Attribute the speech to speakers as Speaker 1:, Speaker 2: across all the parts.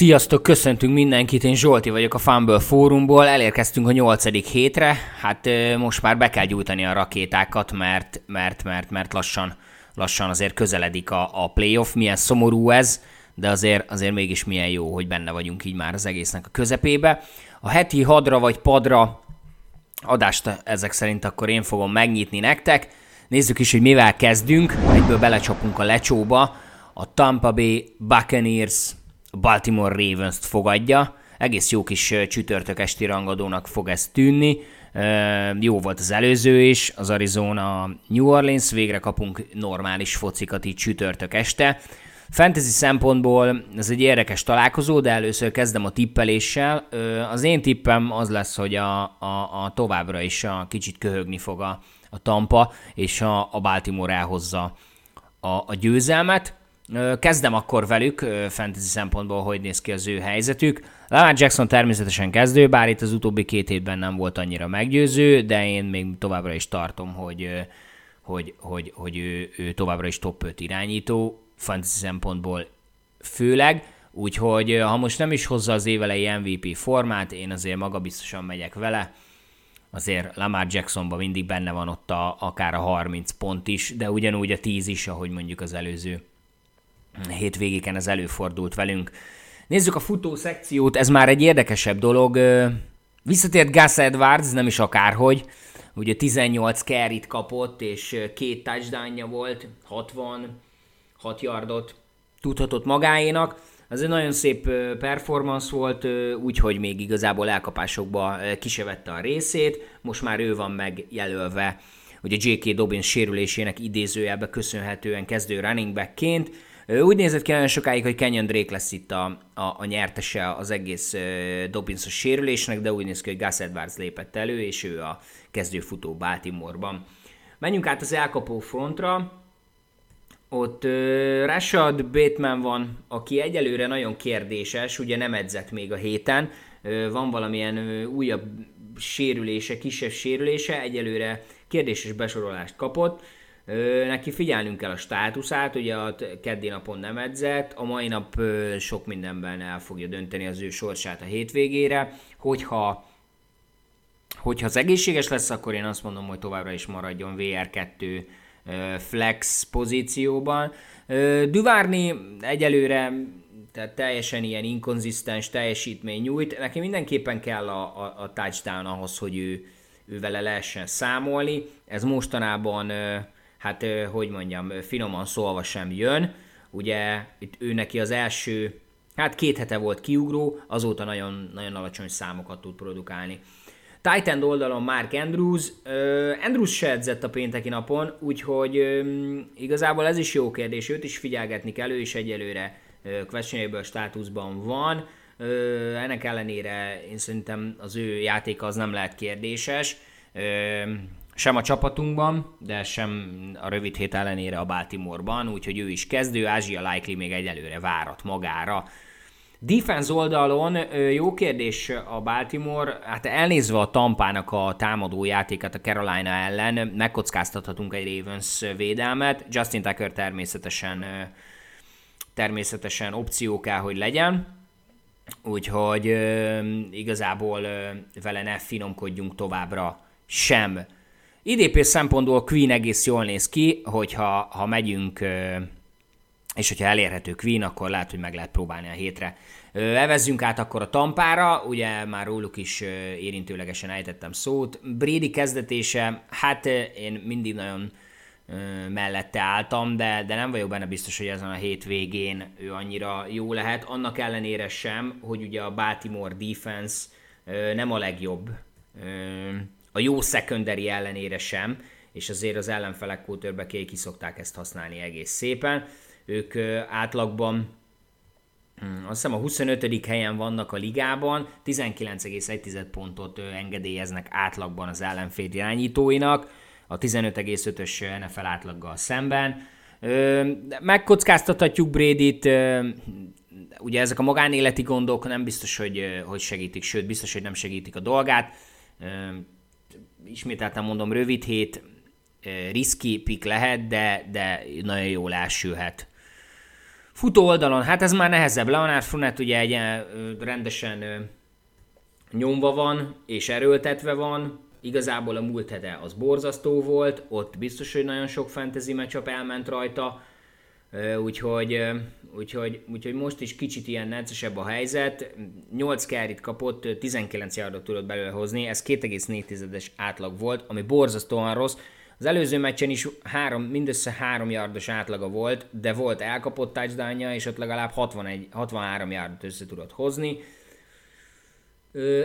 Speaker 1: Sziasztok, köszöntünk mindenkit, én Zsolti vagyok a Fumble Fórumból, elérkeztünk a nyolcadik hétre, hát most már be kell gyújtani a rakétákat, mert, mert, mert, mert lassan, lassan azért közeledik a, a playoff, milyen szomorú ez, de azért, azért mégis milyen jó, hogy benne vagyunk így már az egésznek a közepébe. A heti hadra vagy padra adást ezek szerint akkor én fogom megnyitni nektek. Nézzük is, hogy mivel kezdünk, egyből belecsapunk a lecsóba. A Tampa Bay Buccaneers Baltimore Ravens-t fogadja. Egész jó kis csütörtök esti rangadónak fog ez tűnni. Jó volt az előző is, az Arizona New Orleans, végre kapunk normális focikat így csütörtök este. Fantasy szempontból ez egy érdekes találkozó, de először kezdem a tippeléssel. Az én tippem az lesz, hogy a, a, a továbbra is a kicsit köhögni fog a, a Tampa, és a, a Baltimore elhozza a, a győzelmet. Kezdem akkor velük, fantasy szempontból, hogy néz ki az ő helyzetük. Lamar Jackson természetesen kezdő, bár itt az utóbbi két hétben nem volt annyira meggyőző, de én még továbbra is tartom, hogy, hogy, hogy, hogy ő, ő továbbra is top 5 irányító, fantasy szempontból főleg, úgyhogy ha most nem is hozza az évelei MVP formát, én azért magabiztosan megyek vele, azért Lamar Jacksonban mindig benne van ott a, akár a 30 pont is, de ugyanúgy a 10 is, ahogy mondjuk az előző hétvégéken ez előfordult velünk. Nézzük a futó szekciót, ez már egy érdekesebb dolog. Visszatért Gus Edwards, nem is akárhogy. Ugye 18 carryt kapott, és két touchdownja volt, 60, 6 yardot tudhatott magáénak. Ez egy nagyon szép performance volt, úgyhogy még igazából elkapásokba kisevette a részét. Most már ő van megjelölve ugye J.K. Dobbins sérülésének idézőjelbe köszönhetően kezdő running backként úgy nézett ki nagyon sokáig, hogy Kenyon Drake lesz itt a, a, a nyertese az egész Dobbinsos sérülésnek, de úgy néz ki, hogy Gus Edwards lépett elő, és ő a kezdőfutó Baltimore-ban. Menjünk át az elkapó frontra. Ott uh, Rashad Bateman van, aki egyelőre nagyon kérdéses, ugye nem edzett még a héten, uh, van valamilyen uh, újabb sérülése, kisebb sérülése, egyelőre kérdéses besorolást kapott. Neki figyelnünk kell a státuszát, ugye a keddi napon nem edzett, a mai nap sok mindenben el fogja dönteni az ő sorsát a hétvégére, hogyha hogyha az egészséges lesz, akkor én azt mondom, hogy továbbra is maradjon VR2 flex pozícióban. Duvárni egyelőre tehát teljesen ilyen inkonzisztens teljesítmény nyújt. Neki mindenképpen kell a, a, a touchdown ahhoz, hogy ő, ő vele lehessen számolni. Ez mostanában hát hogy mondjam, finoman szólva sem jön. Ugye itt ő neki az első, hát két hete volt kiugró, azóta nagyon, nagyon alacsony számokat tud produkálni. Titan oldalon Mark Andrews. Uh, Andrews se edzett a pénteki napon, úgyhogy igazából ez is jó kérdés, őt is figyelgetni kell, ő is egyelőre uh, questionable státuszban van. Ennek ellenére én szerintem az ő játéka az nem lehet kérdéses. Sem a csapatunkban, de sem a rövid hét ellenére a Baltimoreban, úgyhogy ő is kezdő, Ázsia Likely még egyelőre várat magára. Defense oldalon jó kérdés a Baltimore, hát elnézve a Tampának a támadó játékát a Carolina ellen, megkockáztathatunk egy Ravens védelmet, Justin Tucker természetesen természetesen opció kell, hogy legyen, úgyhogy igazából vele ne finomkodjunk továbbra sem. IDP szempontból Queen egész jól néz ki, hogyha ha megyünk, és hogyha elérhető Queen, akkor lehet, hogy meg lehet próbálni a hétre. Evezzünk át akkor a tampára, ugye már róluk is érintőlegesen ejtettem szót. Brady kezdetése, hát én mindig nagyon mellette álltam, de, de nem vagyok benne biztos, hogy ezen a hétvégén ő annyira jó lehet. Annak ellenére sem, hogy ugye a Baltimore defense nem a legjobb a jó secondary ellenére sem, és azért az ellenfelek quarterbackék ki szokták ezt használni egész szépen. Ők átlagban hm, azt hiszem a 25. helyen vannak a ligában, 19,1 pontot engedélyeznek átlagban az ellenfél irányítóinak, a 15,5-ös NFL átlaggal szemben. Megkockáztathatjuk Brady-t, ugye ezek a magánéleti gondok nem biztos, hogy, hogy segítik, sőt biztos, hogy nem segítik a dolgát ismételten mondom, rövid hét, riski pick lehet, de, de nagyon jól elsülhet. Futó oldalon, hát ez már nehezebb. Leonard Fournette ugye egy rendesen nyomva van, és erőltetve van. Igazából a múlt hete az borzasztó volt, ott biztos, hogy nagyon sok fantasy matchup elment rajta, úgyhogy, úgyhogy, úgyhogy most is kicsit ilyen neccesebb a helyzet. 8 carryt kapott, 19 yardot tudott belőle hozni, ez 2,4-es átlag volt, ami borzasztóan rossz. Az előző meccsen is három, mindössze 3 yardos átlaga volt, de volt elkapott touchdownja, és ott legalább 61, 63 yardot össze tudott hozni.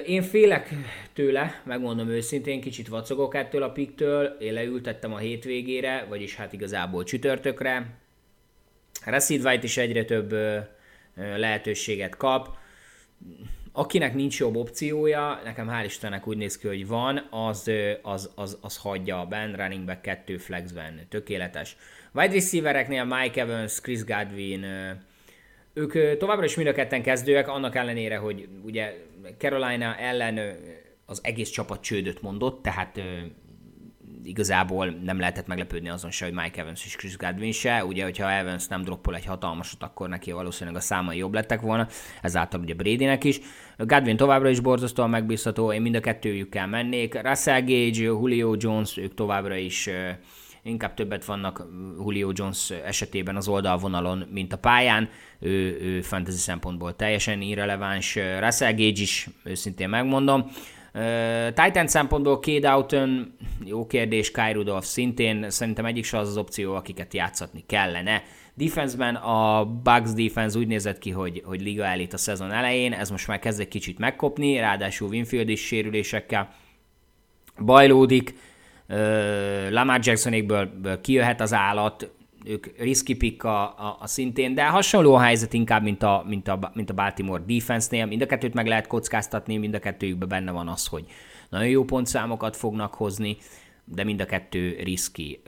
Speaker 1: Én félek tőle, megmondom őszintén, kicsit vacogok ettől a piktől, én leültettem a hétvégére, vagyis hát igazából csütörtökre. Rashid White is egyre több lehetőséget kap. Akinek nincs jobb opciója, nekem hál' Istennek úgy néz ki, hogy van, az, az, az, az hagyja a Ben, running back 2 flexben, tökéletes. Wide receivereknél Mike Evans, Chris Godwin, ők továbbra is mind a ketten kezdőek, annak ellenére, hogy ugye Carolina ellen az egész csapat csődöt mondott, tehát igazából nem lehetett meglepődni azon se, hogy Mike Evans és Chris Godwin se. Ugye, hogyha Evans nem droppol egy hatalmasat, akkor neki valószínűleg a számai jobb lettek volna, ezáltal ugye Bradynek is. Godwin továbbra is borzasztóan megbízható, én mind a kettőjükkel mennék. Russell Gage, Julio Jones, ők továbbra is inkább többet vannak Julio Jones esetében az oldalvonalon, mint a pályán. Ő, ő fantasy szempontból teljesen irreleváns. Russell Gage is, őszintén megmondom. Titan szempontból Cade Oughton, jó kérdés, Kai Rudolph szintén, szerintem egyik se az az opció, akiket játszatni kellene. Defenseben a Bucks defense úgy nézett ki, hogy, hogy liga elit a szezon elején, ez most már kezd egy kicsit megkopni, ráadásul Winfield is sérülésekkel bajlódik, Lamar Jacksonékből kijöhet az állat, ők risky pick a, a, a szintén, de hasonló a helyzet inkább, mint a, mint a, mint a Baltimore defense-nél. Mind a kettőt meg lehet kockáztatni, mind a kettőjükben benne van az, hogy nagyon jó pontszámokat fognak hozni, de mind a kettő riski.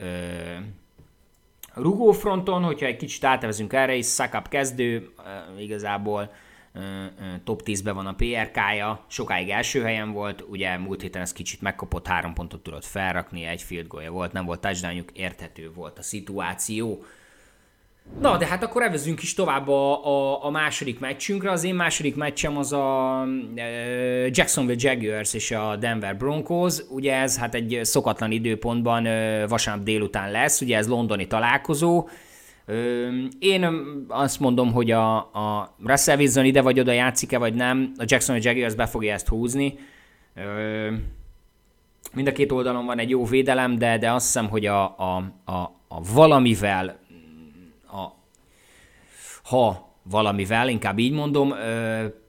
Speaker 1: Rugófronton, hogyha egy kicsit átevezünk erre is, Szakap kezdő, igazából top 10-ben van a PRK-ja, sokáig első helyen volt, ugye múlt héten ez kicsit megkapott, három pontot tudott felrakni, egy field goalja volt, nem volt touchdownjuk, érthető volt a szituáció. Na, de hát akkor evezünk is tovább a, a, a második meccsünkre. Az én második meccsem az a e, Jacksonville Jaguars és a Denver Broncos. Ugye ez hát egy szokatlan időpontban e, vasárnap délután lesz, ugye ez londoni találkozó. Én azt mondom, hogy a, a Russell Wilson ide vagy oda játszik-e, vagy nem, a Jackson Jaguars be fogja ezt húzni. Mind a két oldalon van egy jó védelem, de, de azt hiszem, hogy a, a, a, a valamivel, a, ha valamivel, inkább így mondom,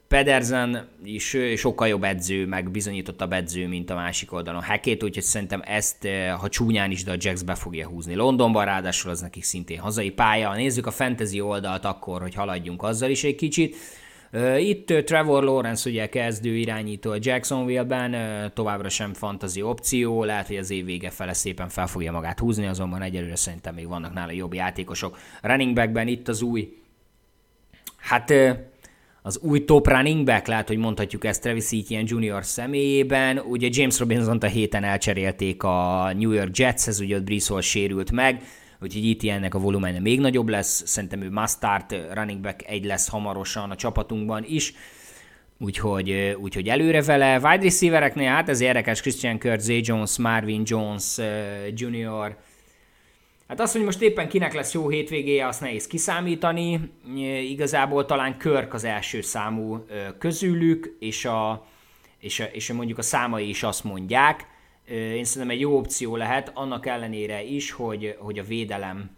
Speaker 1: Pedersen is sokkal jobb edző, meg bizonyítottabb edző, mint a másik oldalon. Hackett, úgyhogy szerintem ezt, eh, ha csúnyán is, de a Jacks be fogja húzni Londonban, ráadásul az nekik szintén hazai pálya. Nézzük a fantasy oldalt akkor, hogy haladjunk azzal is egy kicsit. Eh, itt eh, Trevor Lawrence ugye kezdő irányító a Jacksonville-ben, továbbra sem fantasy opció, lehet, hogy az év vége fele szépen fel fogja magát húzni, azonban egyelőre szerintem még vannak nála jobb játékosok. Running backben itt az új, hát az új top running back, lehet, hogy mondhatjuk ezt Travis Etienne Junior személyében. Ugye James robinson a héten elcserélték a New York Jetshez, ugye ott Brees sérült meg, úgyhogy itt ennek a volumene még nagyobb lesz, szerintem ő must running back egy lesz hamarosan a csapatunkban is, úgyhogy, úgyhogy előre vele. Wide receivereknél hát ez érdekes, Christian Kirk, Zay Jones, Marvin Jones uh, Junior, Hát azt, hogy most éppen kinek lesz jó hétvégéje, azt nehéz kiszámítani. Igazából talán Körk az első számú közülük, és, a, és, a, és mondjuk a számai is azt mondják. Én szerintem egy jó opció lehet, annak ellenére is, hogy, hogy a védelem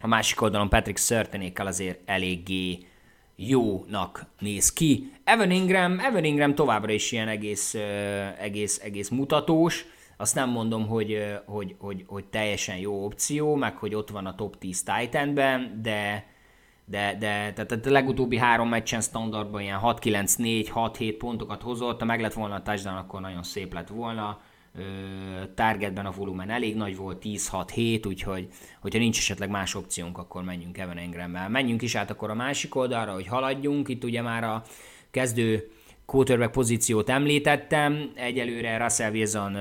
Speaker 1: a másik oldalon Patrick Szörtenékkel azért eléggé jónak néz ki. Evan Ingram, Evan Ingram továbbra is ilyen egész, egész, egész mutatós, azt nem mondom, hogy, hogy, hogy, hogy teljesen jó opció, meg hogy ott van a top 10 Titanben, de, de, de tehát a legutóbbi három meccsen standardban ilyen 6-9-4, 6-7 pontokat hozott, ha meg lett volna a touchdown, akkor nagyon szép lett volna. Targetben a volumen elég nagy volt, 10-6-7, úgyhogy hogyha nincs esetleg más opciónk, akkor menjünk Evan Engrammel. Menjünk is át akkor a másik oldalra, hogy haladjunk. Itt ugye már a kezdő quarterback pozíciót említettem, egyelőre Russell Wilson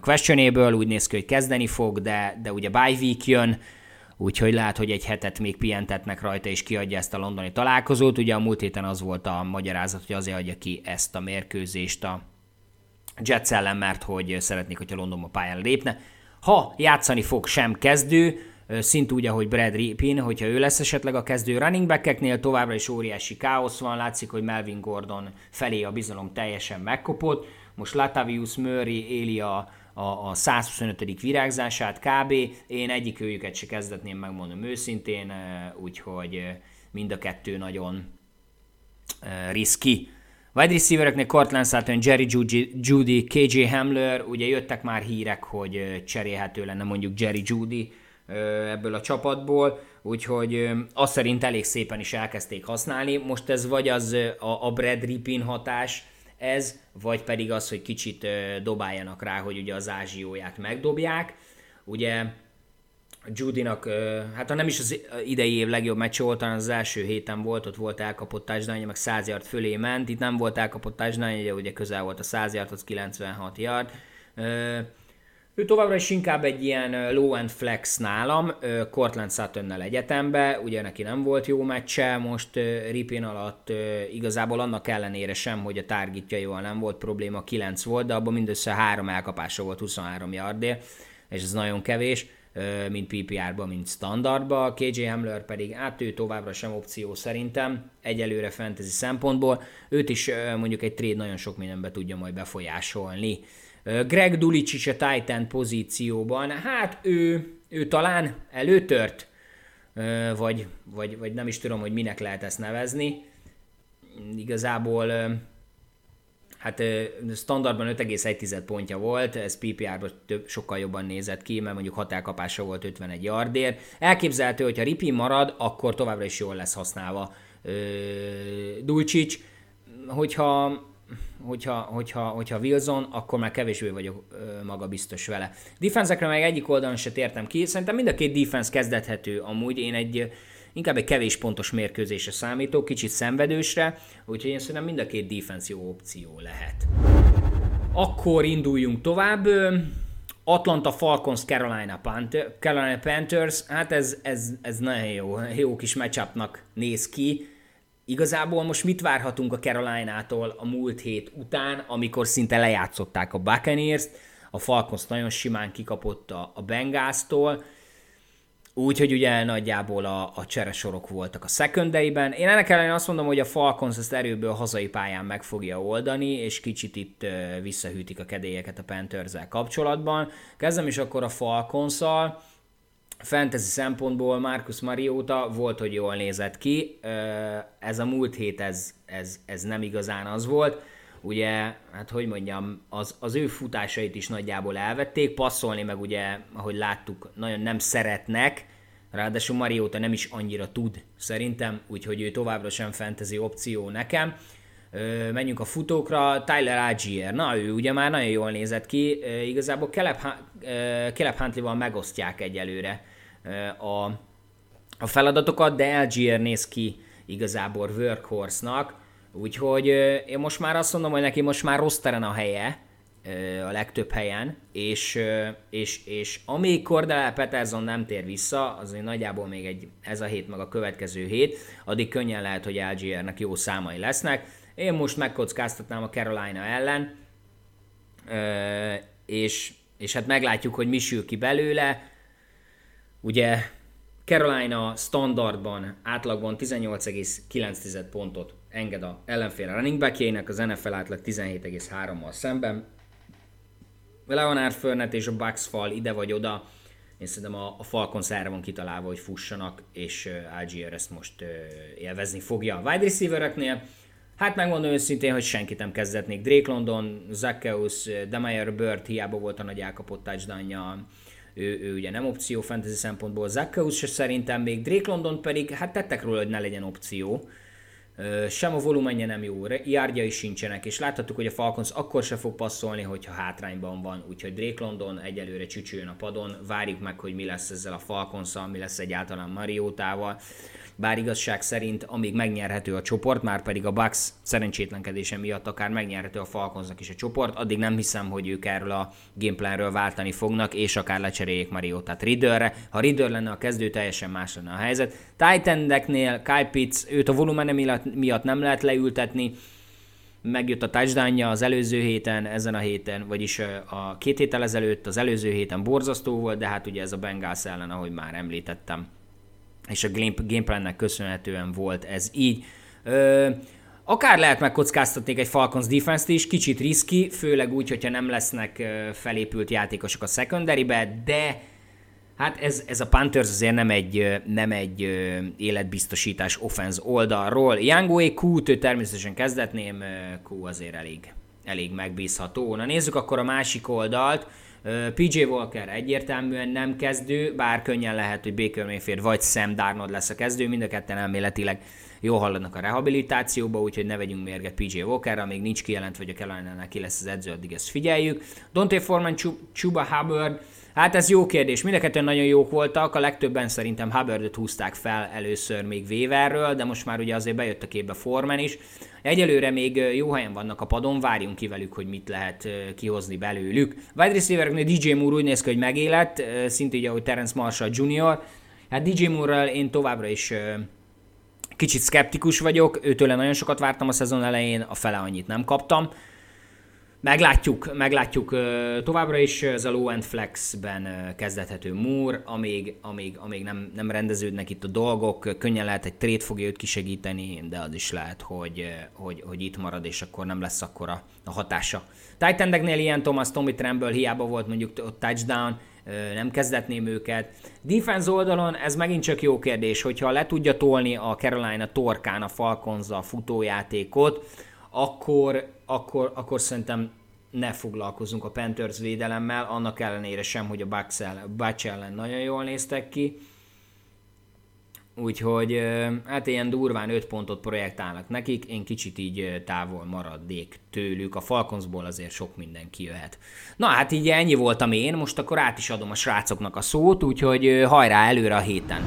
Speaker 1: questionable, úgy néz ki, hogy kezdeni fog, de, de ugye bye week jön, úgyhogy lehet, hogy egy hetet még pihentetnek rajta, és kiadja ezt a londoni találkozót. Ugye a múlt héten az volt a magyarázat, hogy azért adja ki ezt a mérkőzést a Jets ellen, mert hogy szeretnék, hogyha Londonba pályára lépne. Ha játszani fog sem kezdő, szint úgy, ahogy Brad Ripin, hogyha ő lesz esetleg a kezdő running backeknél, továbbra is óriási káosz van, látszik, hogy Melvin Gordon felé a bizalom teljesen megkopott, most Latavius Murray éli a, a, a 125. virágzását kb. Én egyik őjüket se kezdetném, megmondom őszintén, úgyhogy mind a kettő nagyon riski. Wide receivereknél Cortland Sutton, Jerry Judy, KJ Hamler, ugye jöttek már hírek, hogy cserélhető lenne mondjuk Jerry Judy ebből a csapatból, úgyhogy azt szerint elég szépen is elkezdték használni. Most ez vagy az a, a Brad Ripin hatás, ez, vagy pedig az, hogy kicsit dobáljanak rá, hogy ugye az ázsióját megdobják. Ugye Judynak, hát ha nem is az idei év legjobb meccs volt, hanem az első héten volt, ott volt elkapott touchdown meg 100 yard fölé ment, itt nem volt elkapott touchdown ugye közel volt a 100 yard, az 96 yard. Ő továbbra is inkább egy ilyen low end flex nálam, Cortland sutton egyetembe, ugye neki nem volt jó meccse, most Ripin alatt igazából annak ellenére sem, hogy a targetjaival nem volt probléma, 9 volt, de abban mindössze három elkapása volt 23 yardért, és ez nagyon kevés mint PPR-ba, mint standardba. KJ Hamler pedig, hát ő továbbra sem opció szerintem, egyelőre fantasy szempontból. Őt is mondjuk egy trade nagyon sok mindenbe tudja majd befolyásolni. Greg Dulicic a Titan pozícióban, hát ő, ő talán előtört, vagy, vagy, vagy nem is tudom, hogy minek lehet ezt nevezni. Igazából hát standardban 5,1 pontja volt, ez PPR-ban több, sokkal jobban nézett ki, mert mondjuk határkapása volt 51 yardért. Elképzelhető, hogy ha Ripi marad, akkor továbbra is jól lesz használva Dulcic. Hogyha hogyha, hogyha, hogyha Wilson, akkor már kevésbé vagyok ö, maga biztos vele. Defensekre meg egyik oldalon se tértem ki, szerintem mind a két defense kezdethető amúgy, én egy inkább egy kevés pontos mérkőzésre számítok, kicsit szenvedősre, úgyhogy én szerintem mind a két defense jó opció lehet. Akkor induljunk tovább. Atlanta Falcons, Carolina, Panther, Carolina Panthers, hát ez, ez, ez nagyon jó, jó kis matchupnak néz ki Igazából most mit várhatunk a Carolina-tól a múlt hét után, amikor szinte lejátszották a buccaneers a Falcons nagyon simán kikapott a, a Bengáztól, úgyhogy ugye nagyjából a, a cseresorok voltak a secondary-ben. Én ennek ellenére azt mondom, hogy a Falcons ezt erőből hazai pályán meg fogja oldani, és kicsit itt visszahűtik a kedélyeket a panthers kapcsolatban. Kezdem is akkor a Falcons-szal fantasy szempontból Marcus Mariota volt, hogy jól nézett ki. Ez a múlt hét, ez, ez, ez nem igazán az volt. Ugye, hát hogy mondjam, az, az ő futásait is nagyjából elvették, passzolni meg ugye, ahogy láttuk, nagyon nem szeretnek, ráadásul Mariota nem is annyira tud szerintem, úgyhogy ő továbbra sem fantasy opció nekem. Ö, menjünk a futókra, Tyler Algier, na ő ugye már nagyon jól nézett ki, ö, igazából Caleb, Caleb Huntley-val megosztják egyelőre a, a feladatokat, de Algier néz ki igazából workhorse-nak, úgyhogy én most már azt mondom, hogy neki most már rossz teren a helye, a legtöbb helyen, és, és, és amíg Cordell Peterson nem tér vissza, azért nagyjából még egy, ez a hét meg a következő hét, addig könnyen lehet, hogy Algiernek jó számai lesznek. Én most megkockáztatnám a Carolina ellen, és, és hát meglátjuk, hogy mi sül ki belőle. Ugye Carolina standardban átlagban 18,9 pontot enged a ellenfél running backjének, az NFL átlag 17,3-mal szemben. Leonard Fournette és a Bucks fal ide vagy oda, én szerintem a, a Falcons erre van kitalálva, hogy fussanak, és uh, Algier ezt most uh, élvezni fogja a wide receivereknél. Hát megmondom őszintén, hogy senkit nem kezdetnék. Drake London, Zacchaeus, Demeyer Bird hiába volt a nagy elkapott touchdownja, ő, ő ugye nem opció fantasy szempontból, Zacchaeus se szerintem még, Drake London pedig, hát tettek róla, hogy ne legyen opció, sem a volumenje nem jó, is sincsenek, és láthattuk, hogy a Falcons akkor se fog passzolni, hogyha hátrányban van, úgyhogy Drake London egyelőre csücsüljön a padon, várjuk meg, hogy mi lesz ezzel a falcons mi lesz egyáltalán Mariótával bár igazság szerint amíg megnyerhető a csoport, már pedig a Bucks szerencsétlenkedése miatt akár megnyerhető a Falconsnak is a csoport, addig nem hiszem, hogy ők erről a gameplanről váltani fognak, és akár lecseréljék Mariotát Ridderre. Ha Ridder lenne a kezdő, teljesen más lenne a helyzet. Titan-deknél Kyle Pitts, őt a volumene miatt nem lehet leültetni, megjött a touchdown az előző héten, ezen a héten, vagyis a két héttel ezelőtt, az előző héten borzasztó volt, de hát ugye ez a Bengals ellen, ahogy már említettem, és a gameplannek köszönhetően volt ez így. Ö, akár lehet megkockáztatni egy Falcons defense is, kicsit riski, főleg úgy, hogyha nem lesznek felépült játékosok a secondary-be, de hát ez, ez a Panthers azért nem egy, nem egy életbiztosítás offense oldalról. Youngway Q-t természetesen kezdetném, Q azért elég, elég megbízható. Na nézzük akkor a másik oldalt. PJ Walker egyértelműen nem kezdő, bár könnyen lehet, hogy Baker Mayfield vagy Sam Darnold lesz a kezdő, mind a ketten elméletileg jól haladnak a rehabilitációba, úgyhogy ne vegyünk mérget PJ Walkerra, még nincs kijelentve, hogy a carolina ki lesz az edző, addig ezt figyeljük. Dante Foreman, Chuba Hubbard, Hát ez jó kérdés. Mind a nagyon jók voltak, a legtöbben szerintem Hubbardot húzták fel először még Weaverről, de most már ugye azért bejött a képbe Forman is. Egyelőre még jó helyen vannak a padon, várjunk ki velük, hogy mit lehet kihozni belőlük. Wide receiver DJ Moore úgy néz ki, hogy megélet, szintén ahogy Terence Marshall Jr. Hát DJ Moore-ral én továbbra is kicsit szkeptikus vagyok, őtőle nagyon sokat vártam a szezon elején, a fele annyit nem kaptam. Meglátjuk, meglátjuk továbbra is ez a low end flexben kezdethető Moore, amíg, amíg, amíg nem, nem rendeződnek itt a dolgok, könnyen lehet egy trade fogja őt kisegíteni, de az is lehet, hogy, hogy, hogy itt marad, és akkor nem lesz akkora a hatása. titan ilyen Thomas, Tommy Tremble hiába volt mondjuk a touchdown, nem kezdetném őket. Defense oldalon ez megint csak jó kérdés, hogyha le tudja tolni a Carolina torkán a Falcons a futójátékot, akkor, akkor, akkor szerintem ne foglalkozunk a Panthers védelemmel, annak ellenére sem, hogy a Bucks ellen, Bucks ellen nagyon jól néztek ki. Úgyhogy hát ilyen durván 5 pontot projektálnak nekik, én kicsit így távol maradnék tőlük, a Falconsból azért sok minden kijöhet. Na hát így ennyi voltam én, most akkor át is adom a srácoknak a szót, úgyhogy hajrá előre a héten!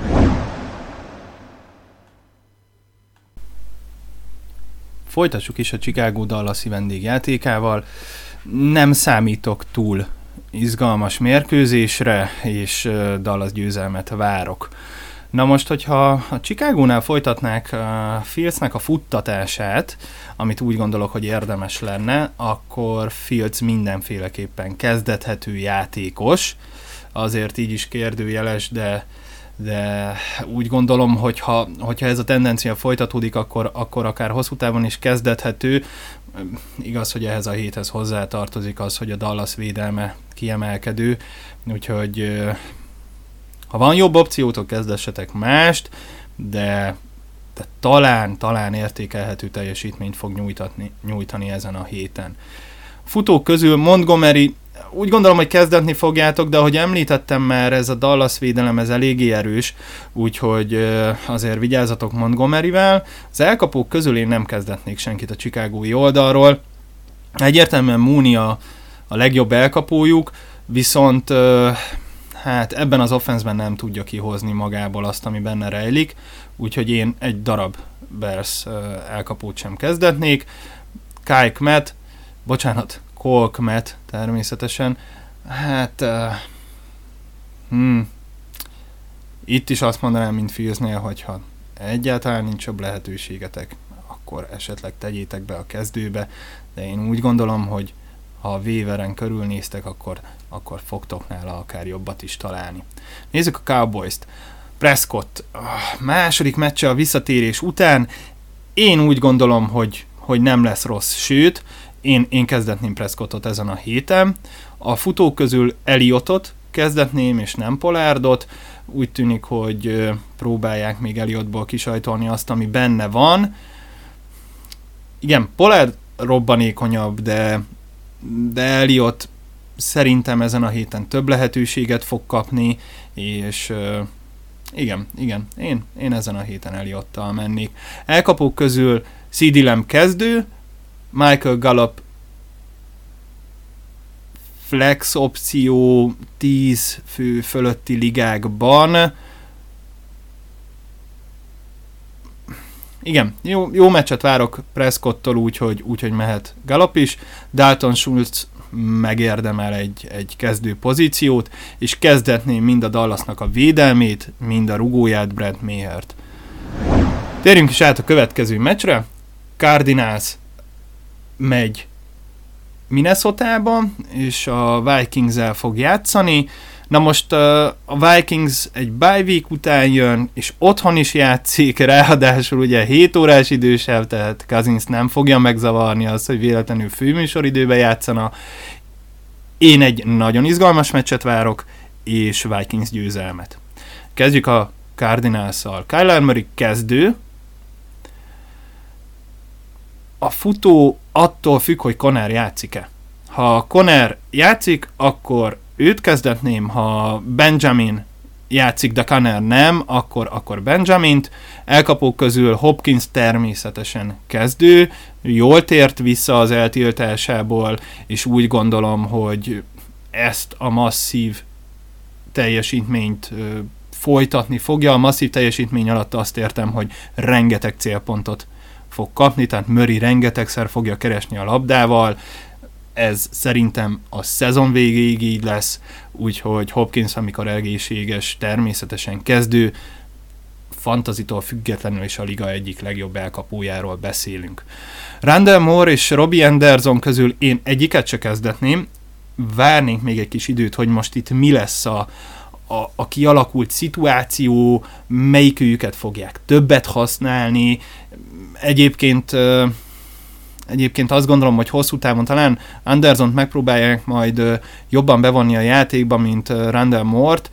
Speaker 2: Folytassuk is a Chicago Dallasi vendégjátékával. Nem számítok túl izgalmas mérkőzésre, és Dallas győzelmet várok. Na most, hogyha a Chicagónál folytatnák a Fieldsnek a futtatását, amit úgy gondolok, hogy érdemes lenne, akkor Fields mindenféleképpen kezdethető játékos, azért így is kérdőjeles, de de úgy gondolom, hogy ha, hogyha ez a tendencia folytatódik, akkor, akkor akár hosszú távon is kezdethető. Igaz, hogy ehhez a héthez hozzá tartozik az, hogy a Dallas védelme kiemelkedő, úgyhogy ha van jobb opciótok, kezdessetek mást, de, de talán, talán értékelhető teljesítményt fog nyújtatni, nyújtani ezen a héten. Futók közül Montgomery úgy gondolom, hogy kezdetni fogjátok, de ahogy említettem már, ez a Dallas védelem ez eléggé erős, úgyhogy azért vigyázzatok Montgomeryvel. Az elkapók közül én nem kezdetnék senkit a Chicagói oldalról. Egyértelműen Mooney a, a legjobb elkapójuk, viszont hát ebben az offenszben nem tudja kihozni magából azt, ami benne rejlik, úgyhogy én egy darab Bears elkapót sem kezdetnék. Kai Kmet, bocsánat, Kolkmet természetesen. Hát, uh, hmm, itt is azt mondanám, mint Fieldsnél, hogyha egyáltalán nincs jobb lehetőségetek, akkor esetleg tegyétek be a kezdőbe, de én úgy gondolom, hogy ha a Waveren körülnéztek, akkor, akkor fogtok nála akár jobbat is találni. Nézzük a Cowboys-t. Prescott a második meccse a visszatérés után, én úgy gondolom, hogy, hogy nem lesz rossz, sőt, én, én kezdetném Prescottot ezen a héten. A futók közül Eliotot kezdetném, és nem Polárdot. Úgy tűnik, hogy próbálják még Eliotból kisajtolni azt, ami benne van. Igen, Polárd robbanékonyabb, de, de Eliot szerintem ezen a héten több lehetőséget fog kapni, és Igen, igen. Én, én ezen a héten Eliottal mennék. Elkapók közül CD kezdő, Michael Gallup flex opció 10 fő fölötti ligákban. Igen, jó, jó meccset várok Prescottól úgy, hogy, úgy, hogy mehet Gallup is. Dalton Schultz megérdemel egy, egy kezdő pozíciót, és kezdetném mind a Dallasnak a védelmét, mind a rugóját Brent Mayert. Térjünk is át a következő meccsre. Cardinals megy minnesota és a Vikings-el fog játszani. Na most a Vikings egy bye week után jön, és otthon is játszik, ráadásul ugye 7 órás idősebb, tehát Cousins nem fogja megzavarni azt, hogy véletlenül főműsoridőben játszana. Én egy nagyon izgalmas meccset várok, és Vikings győzelmet. Kezdjük a Cardinals-szal. Kyler Murray kezdő, a futó attól függ, hogy Conner játszik-e. Ha Conner játszik, akkor őt kezdetném, ha Benjamin játszik, de Conner nem, akkor, akkor Benjamint. Elkapók közül Hopkins természetesen kezdő, jól tért vissza az eltiltásából, és úgy gondolom, hogy ezt a masszív teljesítményt folytatni fogja. A masszív teljesítmény alatt azt értem, hogy rengeteg célpontot fog kapni, tehát Möri rengetegszer fogja keresni a labdával, ez szerintem a szezon végéig így lesz, úgyhogy Hopkins, amikor egészséges, természetesen kezdő, fantazitól függetlenül is a liga egyik legjobb elkapójáról beszélünk. Randall Moore és Robbie Anderson közül én egyiket se kezdetném, várnénk még egy kis időt, hogy most itt mi lesz a, a, a kialakult szituáció, melyikőjüket fogják többet használni. Egyébként egyébként azt gondolom, hogy hosszú távon talán anderson megpróbálják majd jobban bevonni a játékba, mint Randall Mort,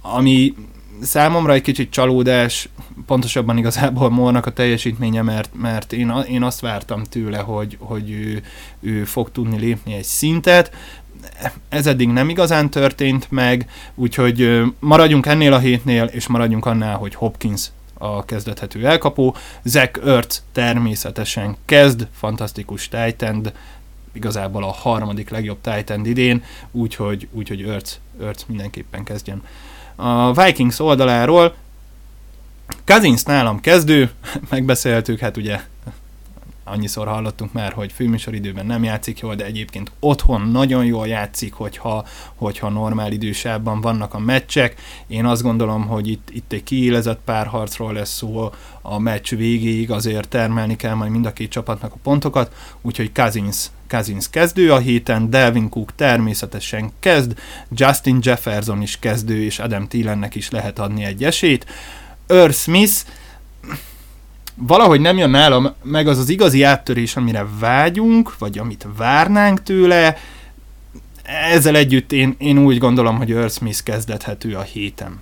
Speaker 2: ami számomra egy kicsit csalódás, pontosabban igazából Mornak a teljesítménye, mert, mert én, én azt vártam tőle, hogy, hogy ő, ő fog tudni lépni egy szintet, ez eddig nem igazán történt meg, úgyhogy maradjunk ennél a hétnél, és maradjunk annál, hogy Hopkins a kezdethető elkapó. Zach Ertz természetesen kezd, fantasztikus tight igazából a harmadik legjobb tight idén, úgyhogy, úgyhogy Ertz, Ertz mindenképpen kezdjen. A Vikings oldaláról Cousins nálam kezdő, megbeszéltük, hát ugye annyiszor hallottunk már, hogy főműsoridőben nem játszik jól, de egyébként otthon nagyon jól játszik, hogyha, hogyha normál idősában vannak a meccsek. Én azt gondolom, hogy itt, itt egy kiélezett párharcról lesz szó a meccs végéig, azért termelni kell majd mind a két csapatnak a pontokat, úgyhogy Cousins Cousins kezdő a héten, Delvin Cook természetesen kezd, Justin Jefferson is kezdő, és Adam Thielennek is lehet adni egy esélyt. Earl Smith valahogy nem jön nálam meg az az igazi áttörés, amire vágyunk, vagy amit várnánk tőle. Ezzel együtt én, én úgy gondolom, hogy Earl Smith kezdethető a héten.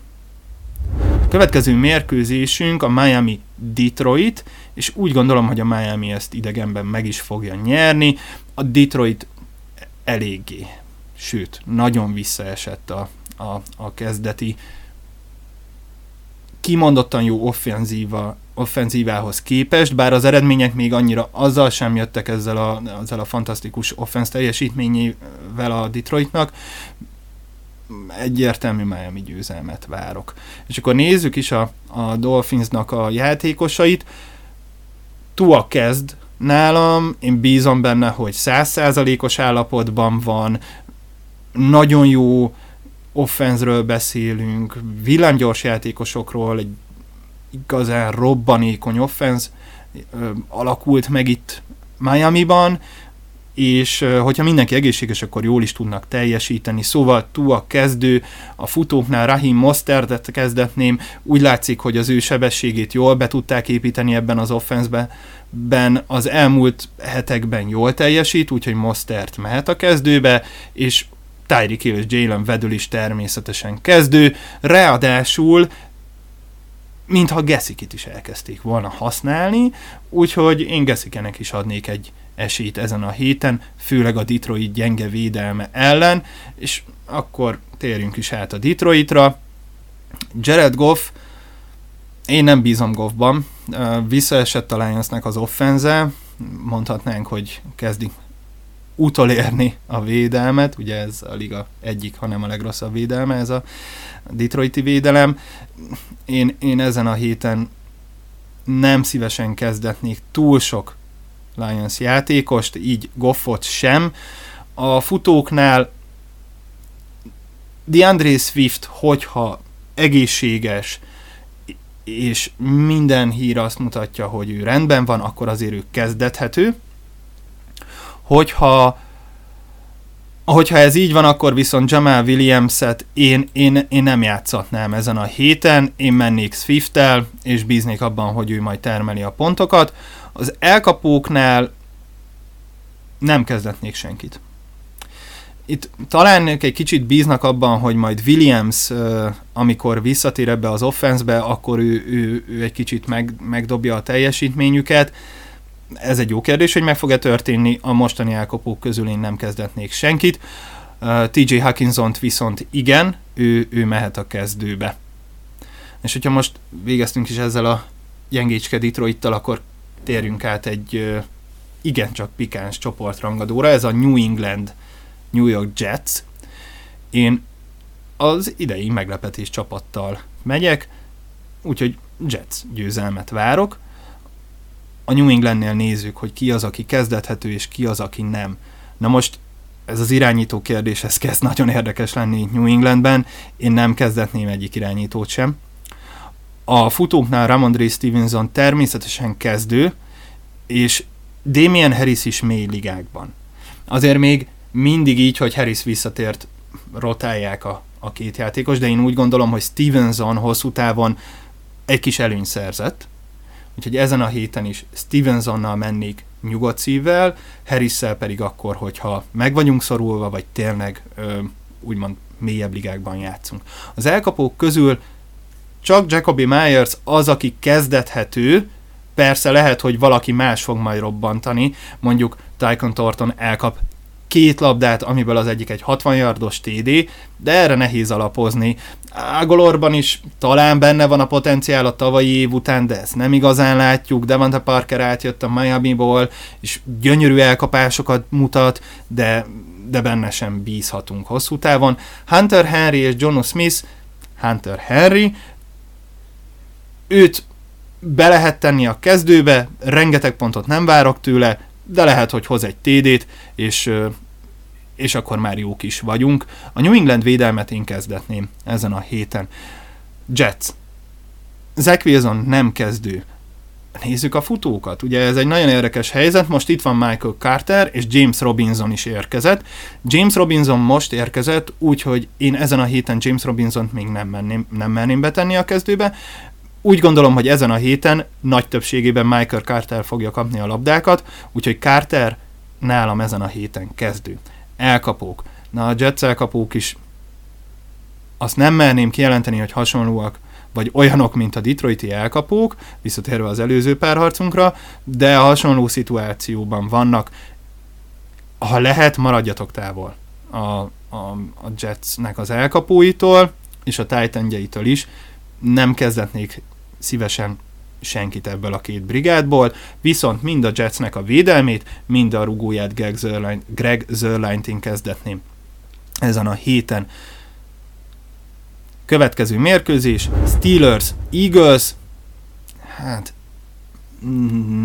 Speaker 2: A következő mérkőzésünk a Miami Detroit, és úgy gondolom, hogy a Miami ezt idegenben meg is fogja nyerni. A Detroit eléggé, sőt, nagyon visszaesett a, a, a kezdeti kimondottan jó offenzíva offenzívához képest, bár az eredmények még annyira azzal sem jöttek ezzel a, ezzel a fantasztikus offensz teljesítményével a Detroitnak, egyértelmű Miami győzelmet várok. És akkor nézzük is a, a Dolphinsnak a játékosait. Tua kezd nálam, én bízom benne, hogy százszázalékos állapotban van, nagyon jó offenzről beszélünk, villámgyors játékosokról, egy igazán robbanékony offense alakult meg itt Miami-ban, és hogyha mindenki egészséges, akkor jól is tudnak teljesíteni. Szóval Tua kezdő, a futóknál Rahim Mosterdet kezdetném, úgy látszik, hogy az ő sebességét jól be tudták építeni ebben az offenszben, ben az elmúlt hetekben jól teljesít, úgyhogy Mostert mehet a kezdőbe, és Tyreek Hill és Jalen Vedül is természetesen kezdő, ráadásul mintha Gessikit is elkezdték volna használni, úgyhogy én Gessikenek is adnék egy esélyt ezen a héten, főleg a Detroit gyenge védelme ellen, és akkor térjünk is át a Detroitra. Jared Goff én nem bízom Goffban. Visszaesett a Lionsnek az offenze, mondhatnánk, hogy kezdik utolérni a védelmet, ugye ez a liga egyik, hanem a legrosszabb védelme, ez a Detroiti védelem. Én, én ezen a héten nem szívesen kezdetnék túl sok Lions játékost, így Goffot sem. A futóknál DeAndre Swift, hogyha egészséges, és minden hír azt mutatja, hogy ő rendben van, akkor azért ő kezdethető. Hogyha Hogyha ez így van, akkor viszont Jamal Williams-et én, én, én nem játszatnám ezen a héten, én mennék Swift-tel, és bíznék abban, hogy ő majd termeli a pontokat. Az elkapóknál nem kezdetnék senkit. Itt talán egy kicsit bíznak abban, hogy majd Williams, amikor visszatér ebbe az offenszbe, akkor ő, ő, ő egy kicsit meg, megdobja a teljesítményüket, ez egy jó kérdés, hogy meg fog-e történni, a mostani elkapók közül én nem kezdetnék senkit. TJ hawkinson viszont igen, ő, ő mehet a kezdőbe. És hogyha most végeztünk is ezzel a gyengécske Detroit-tal, akkor térjünk át egy uh, igencsak pikáns csoportrangadóra, ez a New England New York Jets. Én az idei meglepetés csapattal megyek, úgyhogy Jets győzelmet várok a New Englandnél nézzük, hogy ki az, aki kezdethető, és ki az, aki nem. Na most ez az irányító kérdés, ez kezd nagyon érdekes lenni New Englandben, én nem kezdetném egyik irányítót sem. A futóknál Ramondre Stevenson természetesen kezdő, és Damien Harris is mély ligákban. Azért még mindig így, hogy Harris visszatért, rotálják a, a két játékos, de én úgy gondolom, hogy Stevenson hosszú távon egy kis előny szerzett, Úgyhogy ezen a héten is Stevensonnal mennék nyugodt szívvel, harris pedig akkor, hogyha meg vagyunk szorulva, vagy tényleg ö, úgymond mélyebb ligákban játszunk. Az elkapók közül csak Jacoby Myers az, aki kezdethető, persze lehet, hogy valaki más fog majd robbantani, mondjuk Tycon Thornton elkap két labdát, amiből az egyik egy 60 yardos TD, de erre nehéz alapozni. Ágolorban is talán benne van a potenciál a tavalyi év után, de ezt nem igazán látjuk. Devante Parker átjött a Miami-ból, és gyönyörű elkapásokat mutat, de, de benne sem bízhatunk hosszú távon. Hunter Henry és John Smith, Hunter Henry, őt be lehet tenni a kezdőbe, rengeteg pontot nem várok tőle, de lehet, hogy hoz egy TD-t, és, és akkor már jók is vagyunk. A New England védelmet én kezdetném ezen a héten. Jets. Zach Wilson nem kezdő. Nézzük a futókat. Ugye ez egy nagyon érdekes helyzet. Most itt van Michael Carter, és James Robinson is érkezett. James Robinson most érkezett, úgyhogy én ezen a héten James Robinson-t még nem merném, nem merném betenni a kezdőbe. Úgy gondolom, hogy ezen a héten nagy többségében Michael Carter fogja kapni a labdákat, úgyhogy Carter nálam ezen a héten kezdő. Elkapók. Na a Jets elkapók is azt nem merném kijelenteni, hogy hasonlóak vagy olyanok, mint a Detroiti elkapók, visszatérve az előző párharcunkra, de hasonló szituációban vannak. Ha lehet, maradjatok távol a, a, a Jetsnek az elkapóitól, és a titan is. Nem kezdetnék szívesen senkit ebből a két brigádból, viszont mind a Jetsnek a védelmét, mind a rugóját Greg Zerline, Greg Zerline-t én kezdetném ezen a héten. Következő mérkőzés, Steelers, Eagles, hát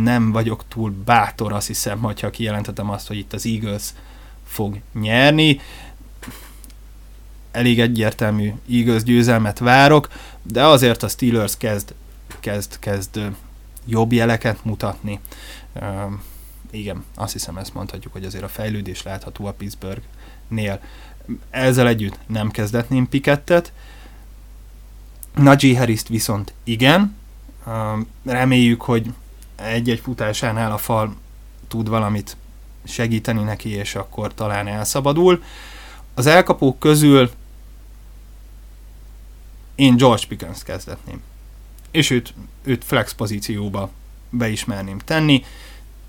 Speaker 2: nem vagyok túl bátor, azt hiszem, hogyha kijelentetem azt, hogy itt az Eagles fog nyerni. Elég egyértelmű Eagles győzelmet várok, de azért a Steelers kezd kezd, kezd jobb jeleket mutatni. Igen, azt hiszem ezt mondhatjuk, hogy azért a fejlődés látható a Pittsburghnél. Ezzel együtt nem kezdetném Pikettet. Najee harris viszont igen. Reméljük, hogy egy-egy futásánál a fal tud valamit segíteni neki, és akkor talán elszabadul. Az elkapók közül én George Pickens kezdetném és őt, őt flex pozícióba beismerném tenni,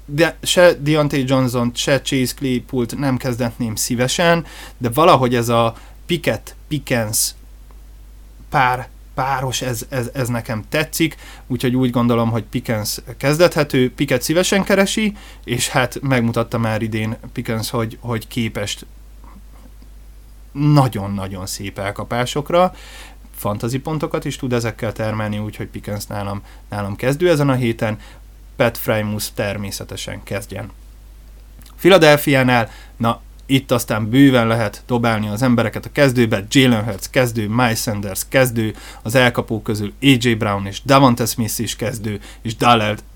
Speaker 2: de se Deontay Johnson, se Chase Claypool nem kezdetném szívesen, de valahogy ez a Pickett, Pickens pár páros, ez, ez, ez nekem tetszik, úgyhogy úgy gondolom, hogy Pickens kezdethető, Piket szívesen keresi, és hát megmutatta már idén Pickens, hogy, hogy képest nagyon-nagyon szép elkapásokra, fantazi pontokat is tud ezekkel termelni, úgyhogy Pickens nálam, nálam kezdő ezen a héten, Pat Frymus természetesen kezdjen. Philadelphia-nál, na itt aztán bőven lehet dobálni az embereket a kezdőbe, Jalen Hurts kezdő, Miles Sanders kezdő, az elkapók közül AJ Brown és Davante Smith is kezdő, és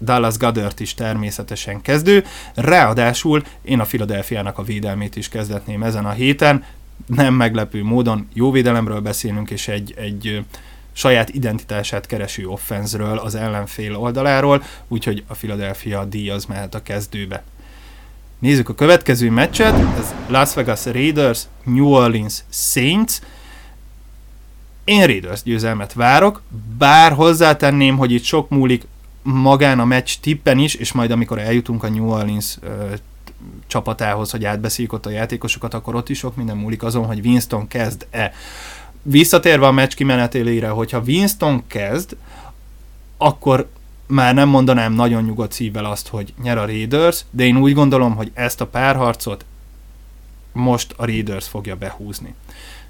Speaker 2: Dallas Goddard is természetesen kezdő. Ráadásul én a Philadelphia-nak a védelmét is kezdetném ezen a héten, nem meglepő módon jó védelemről beszélünk, és egy, egy saját identitását kereső offenzről az ellenfél oldaláról, úgyhogy a Philadelphia díjaz mehet a kezdőbe. Nézzük a következő meccset, ez Las Vegas Raiders, New Orleans Saints. Én Raiders győzelmet várok, bár hozzátenném, hogy itt sok múlik magán a meccs tippen is, és majd amikor eljutunk a New Orleans csapatához, hogy átbeszéljük ott a játékosokat, akkor ott is sok minden múlik azon, hogy Winston kezd-e. Visszatérve a meccs kimenetélére, hogyha Winston kezd, akkor már nem mondanám nagyon nyugodt szívvel azt, hogy nyer a Raiders, de én úgy gondolom, hogy ezt a párharcot most a Raiders fogja behúzni.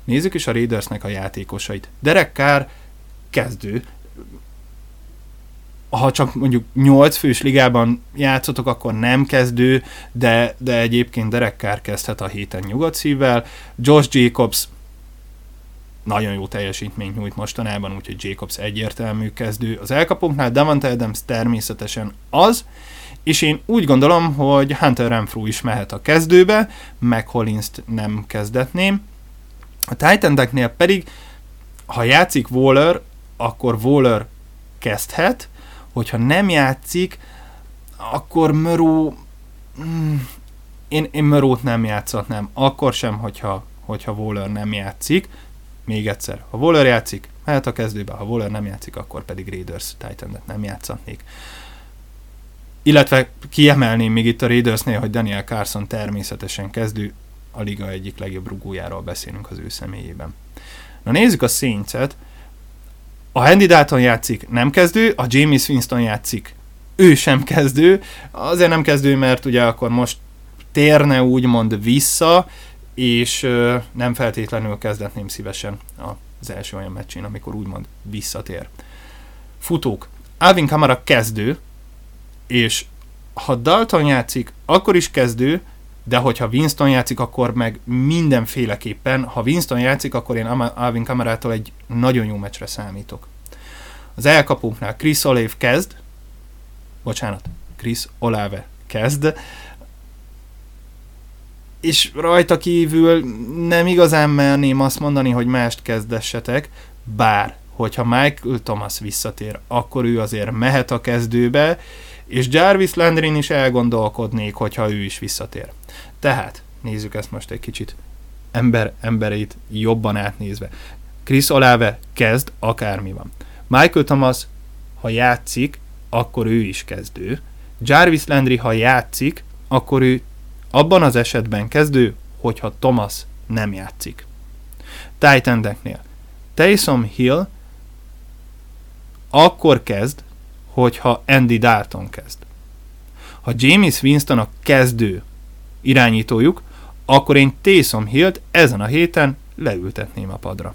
Speaker 2: Nézzük is a Raidersnek a játékosait. Derek Carr kezdő, ha csak mondjuk 8 fős ligában játszotok, akkor nem kezdő, de, de egyébként Derek Carr kezdhet a héten nyugodt szívvel. Josh Jacobs nagyon jó teljesítményt nyújt mostanában, úgyhogy Jacobs egyértelmű kezdő. Az elkapóknál Davante Adams természetesen az, és én úgy gondolom, hogy Hunter Renfrew is mehet a kezdőbe, meg Hollins-t nem kezdetném. A titan pedig, ha játszik Waller, akkor Waller kezdhet, hogyha nem játszik, akkor Möró... Mm, én, én Mörót nem játszatnám, akkor sem, hogyha, hogyha Waller nem játszik. Még egyszer, ha Waller játszik, mehet a kezdőbe, ha Waller nem játszik, akkor pedig Raiders titan nem játszatnék. Illetve kiemelném még itt a Raidersnél, hogy Daniel Carson természetesen kezdő, a liga egyik legjobb rugójáról beszélünk az ő személyében. Na nézzük a saints. A Andy Dalton játszik, nem kezdő, a James Winston játszik, ő sem kezdő. Azért nem kezdő, mert ugye akkor most térne úgymond vissza, és nem feltétlenül kezdetném szívesen az első olyan meccsén, amikor úgymond visszatér. Futók. Alvin Kamara kezdő, és ha Dalton játszik, akkor is kezdő, de hogyha Winston játszik, akkor meg mindenféleképpen, ha Winston játszik, akkor én Alvin Kamarától egy nagyon jó meccsre számítok. Az elkapóknál Chris Olave kezd, bocsánat, Chris Olave kezd, és rajta kívül nem igazán merném azt mondani, hogy mást kezdessetek, bár hogyha Michael Thomas visszatér, akkor ő azért mehet a kezdőbe, és Jarvis Landrin is elgondolkodnék, hogyha ő is visszatér. Tehát, nézzük ezt most egy kicsit ember embereit jobban átnézve. Chris Olave kezd, akármi van. Michael Thomas, ha játszik, akkor ő is kezdő. Jarvis Landry, ha játszik, akkor ő abban az esetben kezdő, hogyha Thomas nem játszik. Titan Taysom Hill akkor kezd, hogyha Andy Dalton kezd. Ha James Winston a kezdő irányítójuk, akkor én Taysom Hill-t ezen a héten leültetném a padra.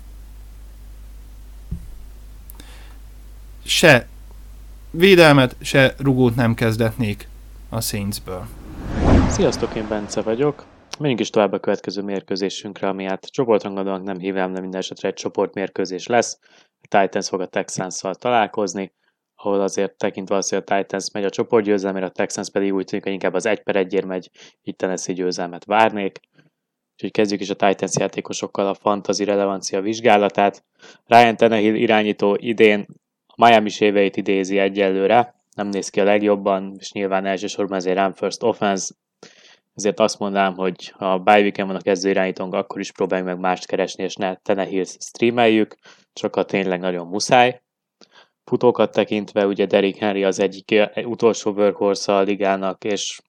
Speaker 2: Se védelmet, se rugót nem kezdetnék a Saintsből.
Speaker 3: Sziasztok, én Bence vagyok. Menjünk is tovább a következő mérkőzésünkre, ami hát csoportrangadónak nem hívám, de minden esetre egy csoportmérkőzés lesz. A Titans fog a Texans-szal találkozni, ahol azért tekintve az, hogy a Titans megy a csoportgyőzelmére, a Texans pedig úgy tűnik, hogy inkább az egy per egyért megy, itt Tennessee győzelmet várnék. Úgyhogy kezdjük is a Titans játékosokkal a fantasy relevancia vizsgálatát. Ryan Tannehill irányító idén a Miami éveit idézi egyelőre, nem néz ki a legjobban, és nyilván elsősorban ezért run first offense, ezért azt mondanám, hogy ha bye van a kezdő irányítónk, akkor is próbáljuk meg mást keresni, és ne Tenehill streameljük, csak a tényleg nagyon muszáj. Futókat tekintve, ugye Derrick Henry az egyik utolsó workhorse a ligának, és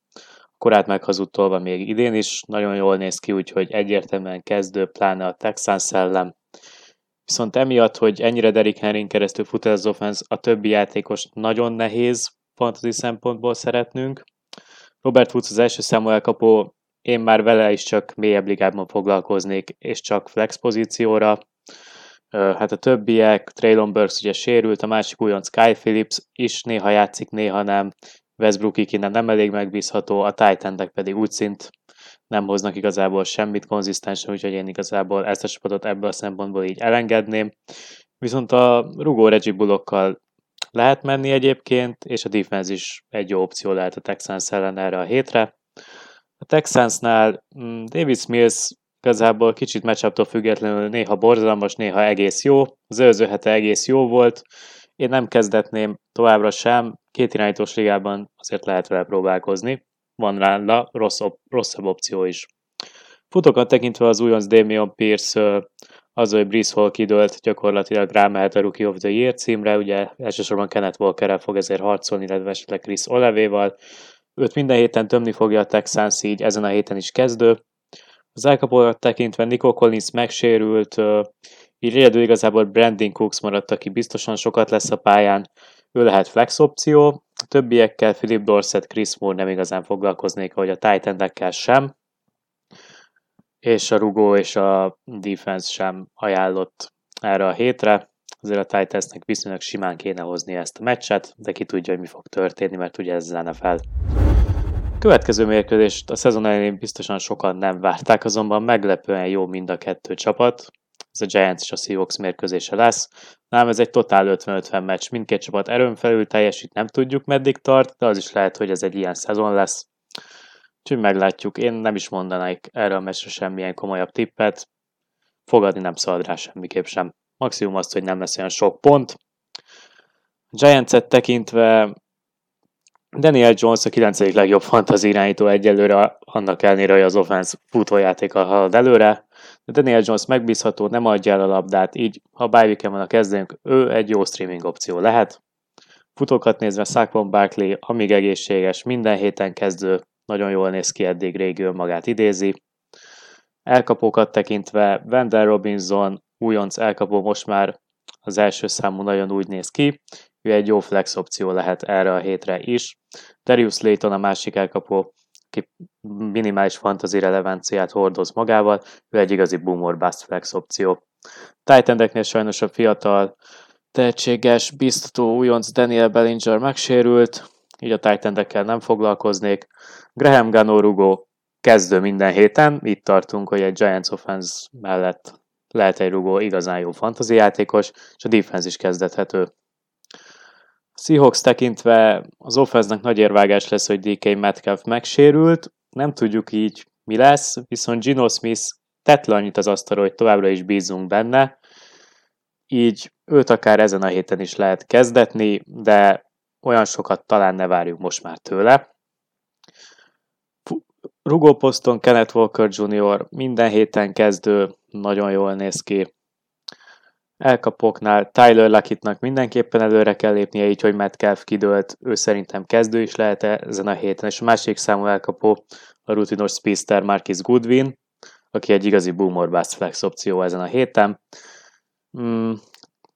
Speaker 3: korát meghazudtolva még idén is nagyon jól néz ki, úgyhogy egyértelműen kezdő, pláne a Texans szellem. viszont emiatt, hogy ennyire Derrick Henry keresztül fut az offense, a többi játékos nagyon nehéz fantasy szempontból szeretnünk. Robert Woods az első számú elkapó, én már vele is csak mélyebb ligában foglalkoznék, és csak flex pozícióra. Hát a többiek, Traylon Burks ugye sérült, a másik újon Sky Phillips is néha játszik, néha nem. Westbrook innen nem elég megbízható, a titan pedig úgy szint nem hoznak igazából semmit konzisztensen, úgyhogy én igazából ezt a csapatot ebből a szempontból így elengedném. Viszont a rugó Reggie Bullockkal lehet menni egyébként, és a defense is egy jó opció lehet a Texans ellen erre a hétre. A Texansnál mm, David Mills igazából kicsit matchuptól függetlenül néha borzalmas, néha egész jó. Az előző hete egész jó volt. Én nem kezdetném továbbra sem, két irányítós ligában azért lehet vele próbálkozni. Van rá rosszabb, rosszabb opció is. Futókat tekintve az újonc Damian Pierce az, hogy Brice Hall kidőlt, gyakorlatilag rámehet a Rookie of the Year címre, ugye elsősorban Kenneth Walkerrel fog ezért harcolni, illetve esetleg Chris Olevéval. Őt minden héten tömni fogja a Texans, így ezen a héten is kezdő. Az elkapórat tekintve Nico Collins megsérült, így egyedül igazából Brandon Cooks maradt, aki biztosan sokat lesz a pályán, ő lehet flex opció, a többiekkel Philip Dorset, Chris Moore nem igazán foglalkoznék, ahogy a titan sem, és a rugó és a defense sem ajánlott erre a hétre. Azért a Titansnek viszonylag simán kéne hozni ezt a meccset, de ki tudja, hogy mi fog történni, mert ugye ez lenne fel. Következő mérkőzést a szezon elején biztosan sokan nem várták, azonban meglepően jó mind a kettő csapat. Ez a Giants és a Seahawks mérkőzése lesz. Nem, ez egy totál 50-50 meccs. Mindkét csapat erőn felül teljesít, nem tudjuk meddig tart, de az is lehet, hogy ez egy ilyen szezon lesz. Úgyhogy meglátjuk. Én nem is mondanék erre a meccsre semmilyen komolyabb tippet. Fogadni nem szabad rá semmiképp sem. Maximum azt, hogy nem lesz olyan sok pont. Giants-et tekintve Daniel Jones a 9. legjobb fantasy irányító egyelőre, annak ellenére, hogy az offense futójátékkal halad előre. De Daniel Jones megbízható, nem adja el a labdát, így ha bye van a kezdőnk, ő egy jó streaming opció lehet. Futókat nézve Saquon Barkley, amíg egészséges, minden héten kezdő, nagyon jól néz ki eddig, régi magát idézi. Elkapókat tekintve Wendell Robinson, újonc elkapó most már az első számú nagyon úgy néz ki, ő egy jó flex opció lehet erre a hétre is. Darius Layton a másik elkapó, aki minimális fantasy relevanciát hordoz magával, ő egy igazi boomer bust flex opció. titan sajnos a fiatal, tehetséges, biztató újonc Daniel Bellinger megsérült, így a titan nem foglalkoznék. Graham Gano kezdő minden héten, itt tartunk, hogy egy Giants offense mellett lehet egy rugó igazán jó fantasy játékos, és a defense is kezdethető. Seahawks tekintve az offense nagy érvágás lesz, hogy DK Metcalf megsérült, nem tudjuk így mi lesz, viszont Gino Smith tett le annyit az asztalra, hogy továbbra is bízunk benne, így őt akár ezen a héten is lehet kezdetni, de olyan sokat talán ne várjuk most már tőle. Rugóposzton Kenneth Walker Jr. minden héten kezdő, nagyon jól néz ki elkapoknál Tyler Luckitnak mindenképpen előre kell lépnie, így hogy Metcalf kidőlt, ő szerintem kezdő is lehet ezen a héten, és a másik számú elkapó a rutinos speedster Marcus Goodwin, aki egy igazi boomer bust flex opció ezen a héten. Mm,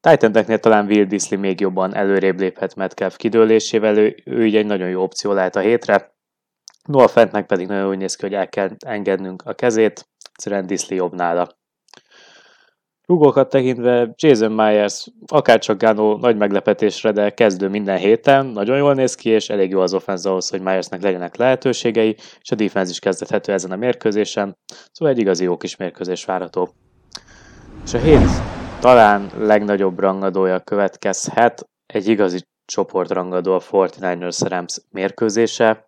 Speaker 3: titan talán Will Disley még jobban előrébb léphet Metcalf kidőlésével, ő, ő így egy nagyon jó opció lehet a hétre. Noah Fentnek pedig nagyon úgy néz ki, hogy el kell engednünk a kezét, egyszerűen Disley jobb nála. Rugókat tekintve Jason Myers akárcsak Gano nagy meglepetésre, de kezdő minden héten, nagyon jól néz ki, és elég jó az offense ahhoz, hogy Myersnek legyenek lehetőségei, és a defense is kezdethető ezen a mérkőzésen, szóval egy igazi jó kis mérkőzés várható. És a hét talán legnagyobb rangadója következhet, egy igazi csoportrangadó a 49ers Rams mérkőzése.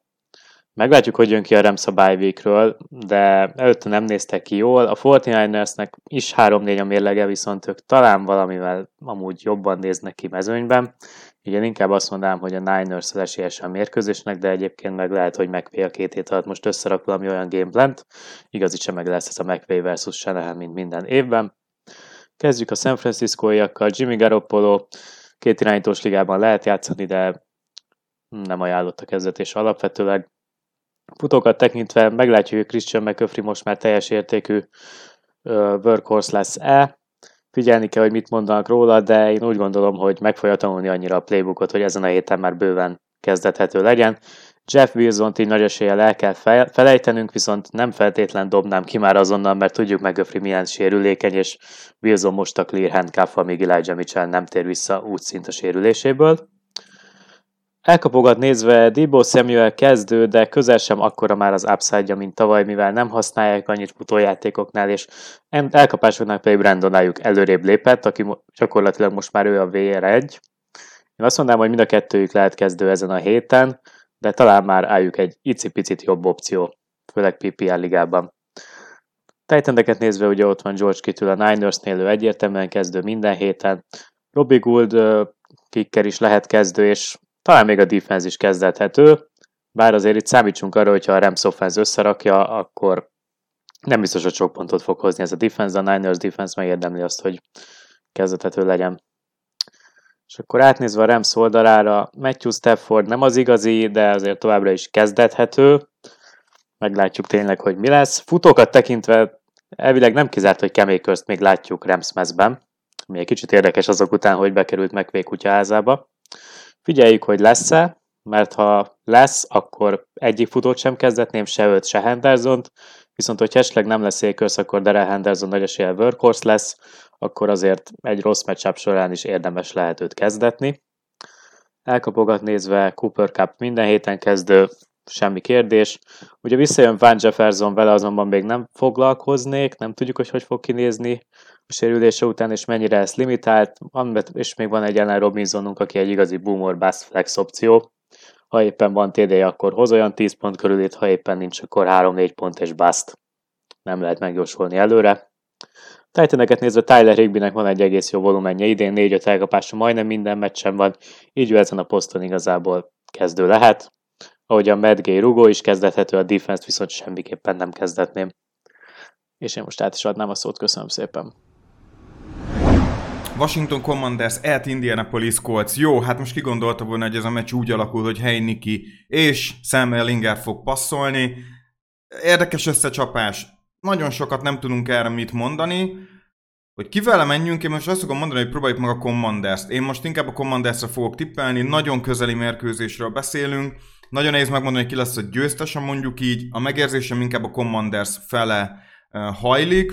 Speaker 3: Meglátjuk, hogy jön ki a Rams a de előtte nem néztek ki jól. A 49ersnek is 3-4 a mérlege, viszont ők talán valamivel amúgy jobban néznek ki mezőnyben. Igen, inkább azt mondanám, hogy a Niners az esélyes a mérkőzésnek, de egyébként meg lehet, hogy McVay a két hét alatt most összerak valami olyan gameplant. Igazítsa meg lesz ez a McVay versus Shanahan, mint minden évben. Kezdjük a San Francisco-iakkal. Jimmy Garoppolo két irányítós ligában lehet játszani, de nem ajánlott a kezdetés alapvetőleg. Futókat tekintve meglátjuk, hogy Christian McCaffrey most már teljes értékű workhorse lesz-e. figyelni kell, hogy mit mondanak róla, de én úgy gondolom, hogy meg fogja tanulni annyira a playbookot, hogy ezen a héten már bőven kezdethető legyen. Jeff Wilson-t így nagy eséllyel el kell felejtenünk, viszont nem feltétlen dobnám ki már azonnal, mert tudjuk McGuffrey milyen sérülékeny, és Wilson most a clear handcuff, amíg Elijah Mitchell nem tér vissza úgy szint a sérüléséből. Elkapogat nézve Debo Samuel kezdő, de közel sem akkora már az upside mint tavaly, mivel nem használják annyit futójátékoknál, és elkapásoknál pedig Brandon Ayuk előrébb lépett, aki gyakorlatilag most már ő a VR1. Én azt mondanám, hogy mind a kettőjük lehet kezdő ezen a héten, de talán már álljuk egy icipicit jobb opció, főleg PPR ligában. Titendeket nézve ugye ott van George Kittle a Niners-nél, ő egyértelműen kezdő minden héten. Robbie Gould kicker is lehet kezdő, és talán még a defense is kezdethető, bár azért itt számítsunk arra, hogyha a Rams offense összerakja, akkor nem biztos, hogy sok pontot fog hozni ez a defense, a Niners defense megérdemli azt, hogy kezdethető legyen. És akkor átnézve a Rams oldalára, Matthew Stafford nem az igazi, de azért továbbra is kezdethető. Meglátjuk tényleg, hogy mi lesz. Futókat tekintve elvileg nem kizárt, hogy közt még látjuk Rams mezben, ami egy kicsit érdekes azok után, hogy bekerült McVay kutyaházába. Figyeljük, hogy lesz-e, mert ha lesz, akkor egyik futót sem kezdetném, se őt, se Henderson-t, viszont hogy esetleg nem lesz Akers, akkor Darrell Henderson nagy esélye workhorse lesz, akkor azért egy rossz matchup során is érdemes lehet őt kezdetni. Elkapogat nézve Cooper Cup minden héten kezdő, semmi kérdés. Ugye visszajön Van Jefferson, vele azonban még nem foglalkoznék, nem tudjuk, hogy hogy fog kinézni sérülése után, és mennyire ezt limitált, és még van egy Allen Robinsonunk, aki egy igazi boomer bass flex opció. Ha éppen van TD, akkor hoz olyan 10 pont körülét, ha éppen nincs, akkor 3-4 pont és bust. Nem lehet megjósolni előre. Titaneket nézve Tyler Higbynek van egy egész jó volumenje, idén 4-5 elkapása majdnem minden meccsen van, így ő ezen a poszton igazából kezdő lehet. Ahogy a Medgay rugó is kezdethető, a defense viszont semmiképpen nem kezdetném. És én most át is adnám a szót, köszönöm szépen.
Speaker 4: Washington Commanders at Indianapolis Colts. Jó, hát most kigondolta volna, hogy ez a meccs úgy alakul, hogy Heiniki és Sam Ellinger fog passzolni. Érdekes összecsapás. Nagyon sokat nem tudunk erre mit mondani. Hogy kivel menjünk, én most azt fogom mondani, hogy próbáljuk meg a Commanders-t. Én most inkább a Commanders-re fogok tippelni, nagyon közeli mérkőzésről beszélünk. Nagyon nehéz megmondani, hogy ki lesz a győztes, mondjuk így. A megérzésem inkább a Commanders fele uh, hajlik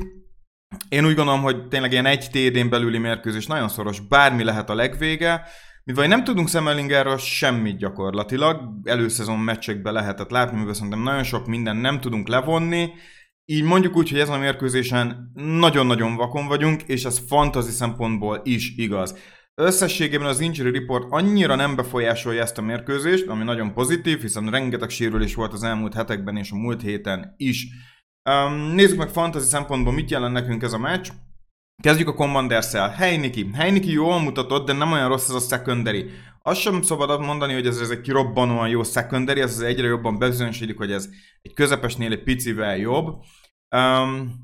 Speaker 4: én úgy gondolom, hogy tényleg ilyen egy TD-n belüli mérkőzés nagyon szoros, bármi lehet a legvége, mivel nem tudunk Semmelingerről semmit gyakorlatilag, előszezon meccsekben lehetett látni, mivel szerintem nagyon sok minden nem tudunk levonni, így mondjuk úgy, hogy ezen a mérkőzésen nagyon-nagyon vakon vagyunk, és ez fantasy szempontból is igaz. Összességében az injury report annyira nem befolyásolja ezt a mérkőzést, ami nagyon pozitív, hiszen rengeteg sérülés volt az elmúlt hetekben és a múlt héten is. Um, nézzük meg fantasy szempontból, mit jelent nekünk ez a meccs. Kezdjük a Commanders-szel. Heiniki. Heiniki jól mutatott, de nem olyan rossz ez a secondary. Azt sem szabad mondani, hogy ez, ez egy kirobbanóan jó secondary, ez az egyre jobban bizonyosodik, hogy ez egy közepesnél egy picivel jobb. Um,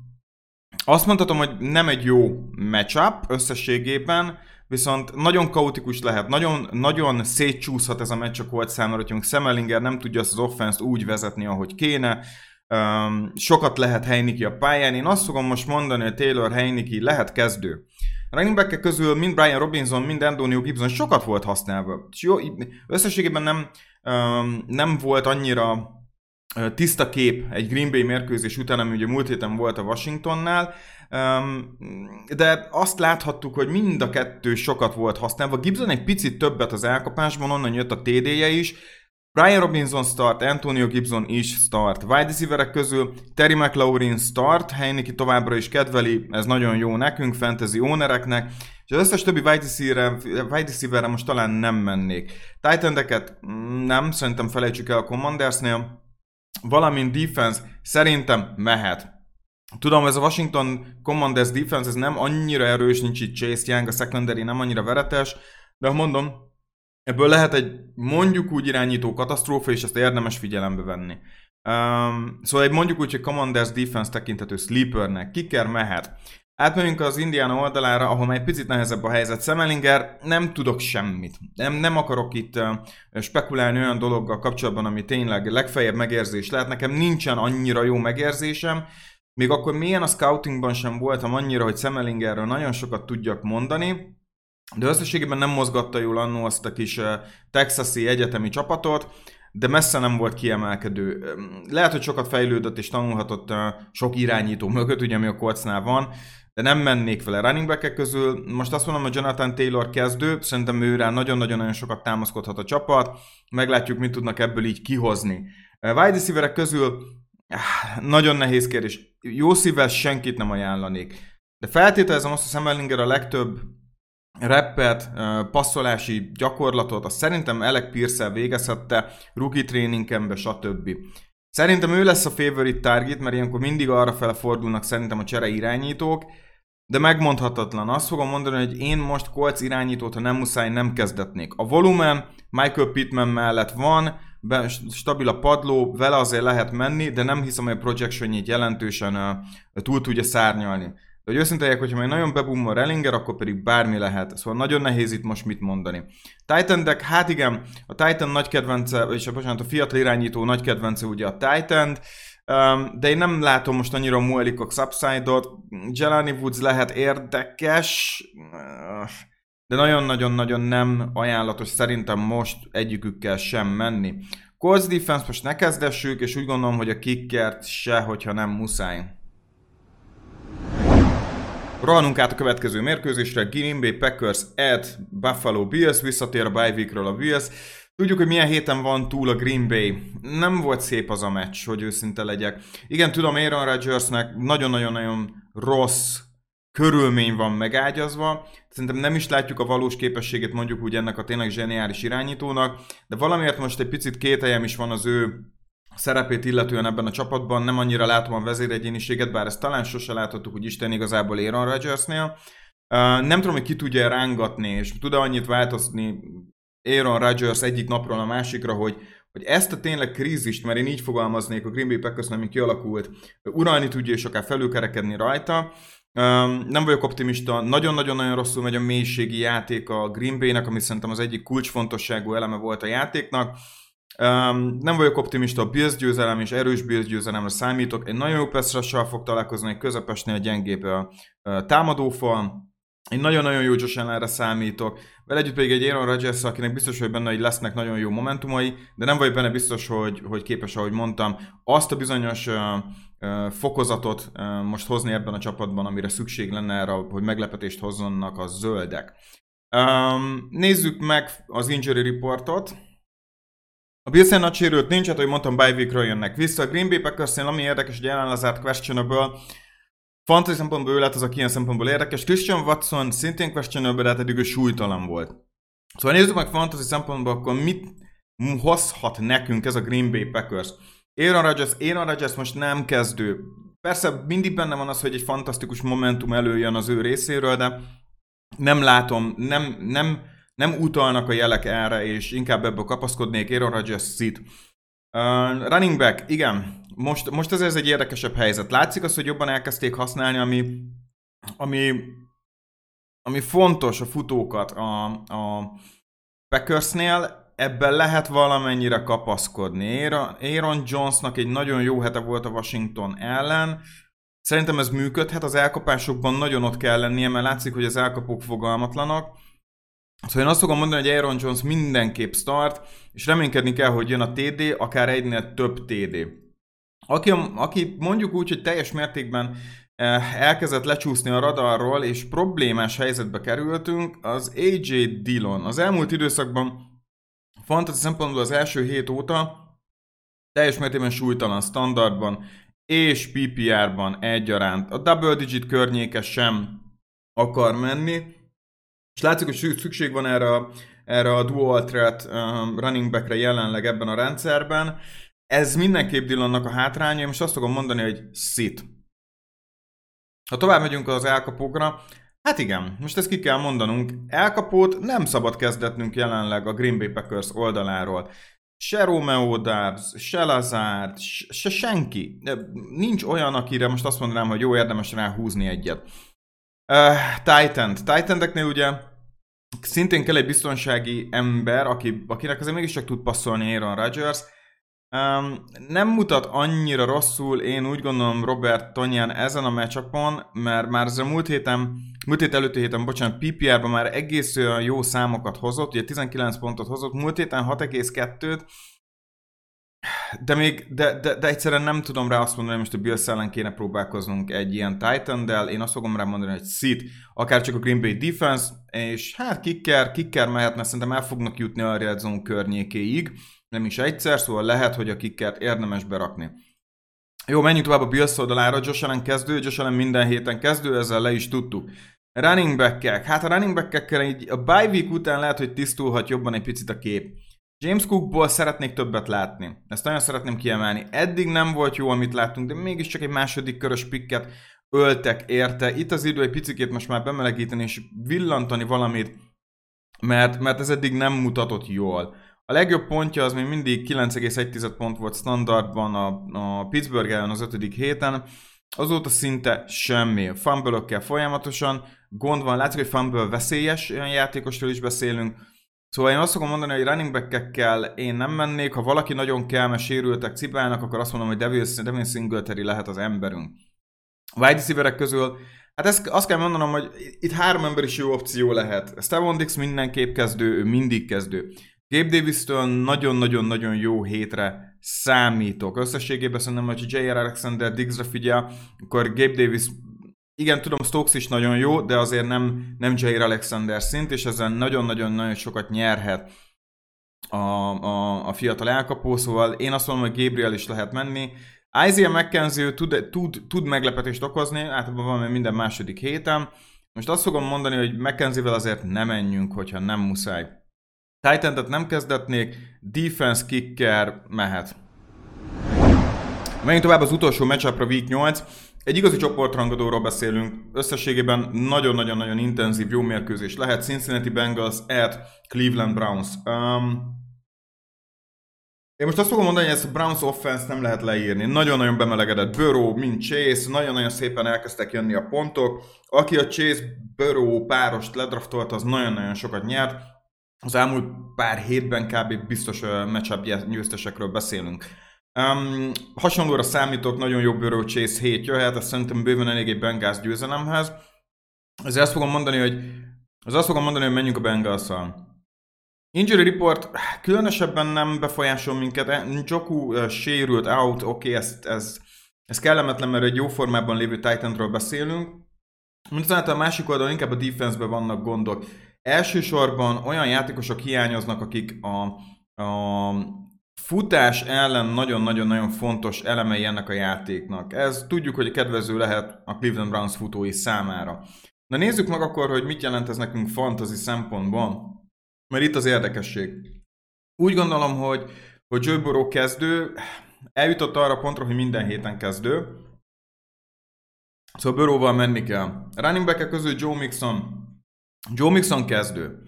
Speaker 4: azt mondhatom, hogy nem egy jó matchup összességében, viszont nagyon kaotikus lehet, nagyon, nagyon szétcsúszhat ez a meccs a Colt számára, hogy Semelinger nem tudja azt az offense úgy vezetni, ahogy kéne. Um, sokat lehet Heiniki a pályán. Én azt fogom most mondani, hogy Taylor Heiniki lehet kezdő. A running back közül mind Brian Robinson, mind Antonio Gibson sokat volt használva. Jó, összességében nem, um, nem volt annyira tiszta kép egy Green Bay mérkőzés után, ami ugye múlt héten volt a Washingtonnál, de azt láthattuk, hogy mind a kettő sokat volt használva. Gibson egy picit többet az elkapásban, onnan jött a TD-je is, Brian Robinson start, Antonio Gibson is start. Wide receiverek közül Terry McLaurin start, Heineke továbbra is kedveli, ez nagyon jó nekünk, fantasy ownereknek, és az összes többi wide, receiver, wide receiverre most talán nem mennék. Titan nem, szerintem felejtsük el a Commandersnél, valamint defense szerintem mehet. Tudom, ez a Washington Commanders defense, ez nem annyira erős, nincs itt Chase Young, a secondary nem annyira veretes, de mondom, Ebből lehet egy mondjuk úgy irányító katasztrófa, és ezt érdemes figyelembe venni. Um, szóval egy mondjuk úgy, hogy Commanders Defense tekintető sleepernek, kiker mehet. Átmegyünk az Indiana oldalára, ahol már egy picit nehezebb a helyzet. Semelinger, nem tudok semmit. Nem, nem akarok itt uh, spekulálni olyan dologgal kapcsolatban, ami tényleg legfeljebb megérzés lehet. Nekem nincsen annyira jó megérzésem. még akkor milyen a scoutingban sem voltam annyira, hogy Semmelingerről nagyon sokat tudjak mondani, de összességében nem mozgatta jól annó azt a kis texasi egyetemi csapatot, de messze nem volt kiemelkedő. Lehet, hogy sokat fejlődött és tanulhatott sok irányító mögött, ugye ami a Coltsnál van, de nem mennék vele running back közül. Most azt mondom, hogy Jonathan Taylor kezdő, szerintem ő rá nagyon-nagyon-nagyon sokat támaszkodhat a csapat, meglátjuk, mit tudnak ebből így kihozni. Wide receiverek közül nagyon nehéz kérdés. Jó szívvel senkit nem ajánlanék. De feltételezem azt, hogy Semmellinger a legtöbb reppet, passzolási gyakorlatot, azt szerintem Alec pierce végezhette, rookie tréningembe, stb. Szerintem ő lesz a favorite target, mert ilyenkor mindig arra fele fordulnak szerintem a csere irányítók, de megmondhatatlan. Azt fogom mondani, hogy én most Colts irányítót, ha nem muszáj, nem kezdetnék. A volumen Michael Pittman mellett van, stabil a padló, vele azért lehet menni, de nem hiszem, hogy a projectionjét jelentősen túl tudja szárnyalni. De hogy őszintén hogyha még nagyon bebumma a Rellinger, akkor pedig bármi lehet. Szóval nagyon nehéz itt most mit mondani. Titan deck, hát igen, a Titan nagy kedvence, és a, bocsánat, a fiatal irányító nagy kedvence ugye a Titan, de én nem látom most annyira a Muelikok subside-ot. Jelani Woods lehet érdekes, de nagyon-nagyon-nagyon nem ajánlatos szerintem most egyikükkel sem menni. Colts defense most ne kezdessük, és úgy gondolom, hogy a kickert se, hogyha nem muszáj. Rohanunk át a következő mérkőzésre, Green Bay Packers at Buffalo Bills, visszatér a bye weekről a Bills. Tudjuk, hogy milyen héten van túl a Green Bay. Nem volt szép az a meccs, hogy őszinte legyek. Igen, tudom, Aaron Rodgersnek nagyon-nagyon-nagyon rossz körülmény van megágyazva. Szerintem nem is látjuk a valós képességét mondjuk úgy ennek a tényleg zseniális irányítónak, de valamiért most egy picit kételjem is van az ő szerepét illetően ebben a csapatban. Nem annyira látom a vezéregyéniséget, bár ezt talán sose láthattuk, hogy Isten igazából Aaron Rodgersnél. Nem tudom, hogy ki tudja rángatni, és tud-e annyit változni Aaron Rodgers egyik napról a másikra, hogy, hogy ezt a tényleg krízist, mert én így fogalmaznék a Green Bay Packers, ami kialakult, uralni tudja és akár felülkerekedni rajta. Nem vagyok optimista, nagyon-nagyon-nagyon rosszul megy a mélységi játék a Green Bay-nek, ami szerintem az egyik kulcsfontosságú eleme volt a játéknak. Um, nem vagyok optimista a Bills győzelem és erős Bills győzelemre számítok. Egy nagyon jó pass fog találkozni, egy közepesnél gyengébb a támadófal. Én nagyon-nagyon jó Josh Allenre számítok. Vele együtt pedig egy Aaron Rodgers, akinek biztos, hogy benne, hogy lesznek nagyon jó momentumai, de nem vagyok benne biztos, hogy, hogy képes, ahogy mondtam, azt a bizonyos uh, uh, fokozatot uh, most hozni ebben a csapatban, amire szükség lenne erre, hogy meglepetést hozzonnak a zöldek. Um, nézzük meg az injury reportot. A Bills-en nagy sérült nincs, hát, hogy mondtam, bye weekről jönnek vissza. A Green Bay packers ami érdekes, hogy jelen lezárt questionable, Fantasy szempontból ő lett az, aki ilyen szempontból érdekes. Christian Watson szintén questionable, de hát eddig ő súlytalan volt. Szóval nézzük meg fantasy szempontból, akkor mit hozhat nekünk ez a Green Bay Packers. Aaron Rodgers, Aaron Rodgers most nem kezdő. Persze mindig benne van az, hogy egy fantasztikus momentum előjön az ő részéről, de nem látom, nem, nem, nem utalnak a jelek erre, és inkább ebből kapaszkodnék. Aaron Rodgers szit. Uh, running back, igen. Most, most ez, ez egy érdekesebb helyzet. Látszik az, hogy jobban elkezdték használni, ami, ami, ami fontos a futókat a, a Packersnél, ebben lehet valamennyire kapaszkodni. Aaron Jonesnak egy nagyon jó hete volt a Washington ellen, Szerintem ez működhet, az elkapásokban nagyon ott kell lennie, mert látszik, hogy az elkapók fogalmatlanak. Szóval én azt fogom mondani, hogy Aaron Jones mindenképp start, és reménykedni kell, hogy jön a TD, akár egynél több TD. Aki, aki mondjuk úgy, hogy teljes mértékben eh, elkezdett lecsúszni a radarról, és problémás helyzetbe kerültünk, az AJ Dillon. Az elmúlt időszakban fantasy szempontból az első hét óta teljes mértékben súlytalan standardban és PPR-ban egyaránt. A double digit környéke sem akar menni, és látszik, hogy szükség van erre erre a dual threat um, running backre jelenleg ebben a rendszerben. Ez mindenképp Dillonnak a hátránya, és azt fogom mondani, hogy sit. Ha tovább megyünk az elkapókra, hát igen, most ezt ki kell mondanunk, elkapót nem szabad kezdetnünk jelenleg a Green Bay Packers oldaláról. Se Romeo Dubs, se Lazard, se senki. Nincs olyan, akire most azt mondanám, hogy jó, érdemes rá húzni egyet. Titan. Titan-eknél ugye szintén kell egy biztonsági ember, aki, akinek azért mégiscsak tud passzolni Aaron Rodgers. Um, nem mutat annyira rosszul, én úgy gondolom Robert Tonyan ezen a meccsapon, mert már az a múlt héten, múlt hét előtti héten, bocsánat, PPR-ban már egész olyan jó számokat hozott, ugye 19 pontot hozott, múlt héten 6,2-t, de még, de, de, de egyszerűen nem tudom rá azt mondani, hogy most a Bills ellen kéne próbálkoznunk egy ilyen Titan-del, én azt fogom rá mondani, hogy sit, akár csak a Green Bay defense, és hát kicker, kicker mehetne, szerintem el fognak jutni a red zone környékéig, nem is egyszer, szóval lehet, hogy a kickert érdemes berakni. Jó, menjünk tovább a Bills oldalára, Josh Allen kezdő, Josh Allen minden héten kezdő, ezzel le is tudtuk. Running back hát a running back így a bye week után lehet, hogy tisztulhat jobban egy picit a kép. James Cookból szeretnék többet látni. Ezt nagyon szeretném kiemelni. Eddig nem volt jó, amit láttunk, de mégiscsak egy második körös pikket öltek érte. Itt az idő egy picit most már bemelegíteni és villantani valamit, mert, mert ez eddig nem mutatott jól. A legjobb pontja az még mindig 9,1 pont volt standardban a, a Pittsburgh ellen az ötödik héten, azóta szinte semmi. fumble folyamatosan, gond van, látszik, hogy fumble veszélyes, olyan játékosról is beszélünk, Szóval én azt fogom mondani, hogy running back-ekkel én nem mennék, ha valaki nagyon kell, mert sérültek, cipelnek, akkor azt mondom, hogy Devin, Devin Singletary lehet az emberünk. Wide receiverek közül, hát ezt, azt kell mondanom, hogy itt három ember is jó opció lehet. Steven Dix mindenképp kezdő, ő mindig kezdő. Gabe Davis-től nagyon-nagyon-nagyon jó hétre számítok. Összességében szerintem, hogy J.R. Alexander Diggsre figyel, akkor Gabe Davis igen, tudom, Stokes is nagyon jó, de azért nem, nem Jair Alexander szint, és ezzel nagyon-nagyon-nagyon sokat nyerhet a, a, a fiatal elkapó, szóval én azt mondom, hogy Gabriel is lehet menni. Isaiah McKenzie tud, tud, tud meglepetést okozni, általában van minden második héten. Most azt fogom mondani, hogy McKenzie-vel azért nem menjünk, hogyha nem muszáj. titan nem kezdetnék, defense kicker mehet. Menjünk tovább az utolsó matchupra Week 8. Egy igazi csoportrangadóról beszélünk, összességében nagyon-nagyon-nagyon intenzív, jó mérkőzés lehet. Cincinnati Bengals at Cleveland Browns. Um, én most azt fogom mondani, hogy ezt a Browns offense nem lehet leírni. Nagyon-nagyon bemelegedett Burrow, mint Chase, nagyon-nagyon szépen elkezdtek jönni a pontok. Aki a Chase-Burrow párost ledraftolt, az nagyon-nagyon sokat nyert. Az elmúlt pár hétben kb. biztos matchup győztesekről beszélünk. Um, hasonlóra számítok, nagyon jó Burrow Chase 7 jöhet, azt szerintem bőven elég egy Bengals győzelemhez. Ezért azt fogom mondani, hogy az azt fogom mondani, hogy menjünk a bengals -szal. Injury report különösebben nem befolyásol minket. Joku uh, sérült out, oké, okay, ez, ez, ez kellemetlen, mert egy jó formában lévő Titanról beszélünk. Mindazonáltal a másik oldalon inkább a defense vannak gondok. Elsősorban olyan játékosok hiányoznak, akik a, a futás ellen nagyon-nagyon-nagyon fontos elemei ennek a játéknak. Ez tudjuk, hogy kedvező lehet a Cleveland Browns futói számára. Na nézzük meg akkor, hogy mit jelent ez nekünk fantasy szempontból, mert itt az érdekesség. Úgy gondolom, hogy, hogy Joe Burrow kezdő, eljutott arra pontra, hogy minden héten kezdő, Szóval Burrow-val menni kell. Running back közül Joe Mixon. Joe Mixon kezdő.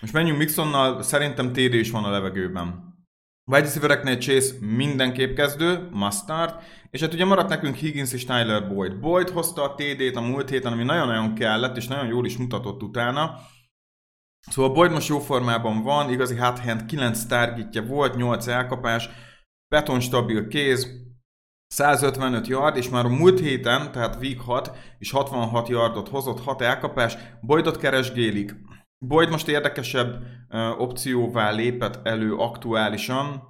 Speaker 4: Most menjünk Mixonnal, szerintem TD is van a levegőben. Wide receivereknél Chase mindenképp kezdő, mustard, és hát ugye maradt nekünk Higgins és Tyler Boyd. Boyd hozta a TD-t a múlt héten, ami nagyon-nagyon kellett, és nagyon jól is mutatott utána. Szóval Boyd most jó formában van, igazi hot hand, 9 targetja volt, 8 elkapás, beton stabil kéz, 155 yard, és már a múlt héten, tehát week 6, és 66 yardot hozott, 6 elkapás, Boydot keresgélik. Boyd most érdekesebb uh, opcióvá lépett elő aktuálisan,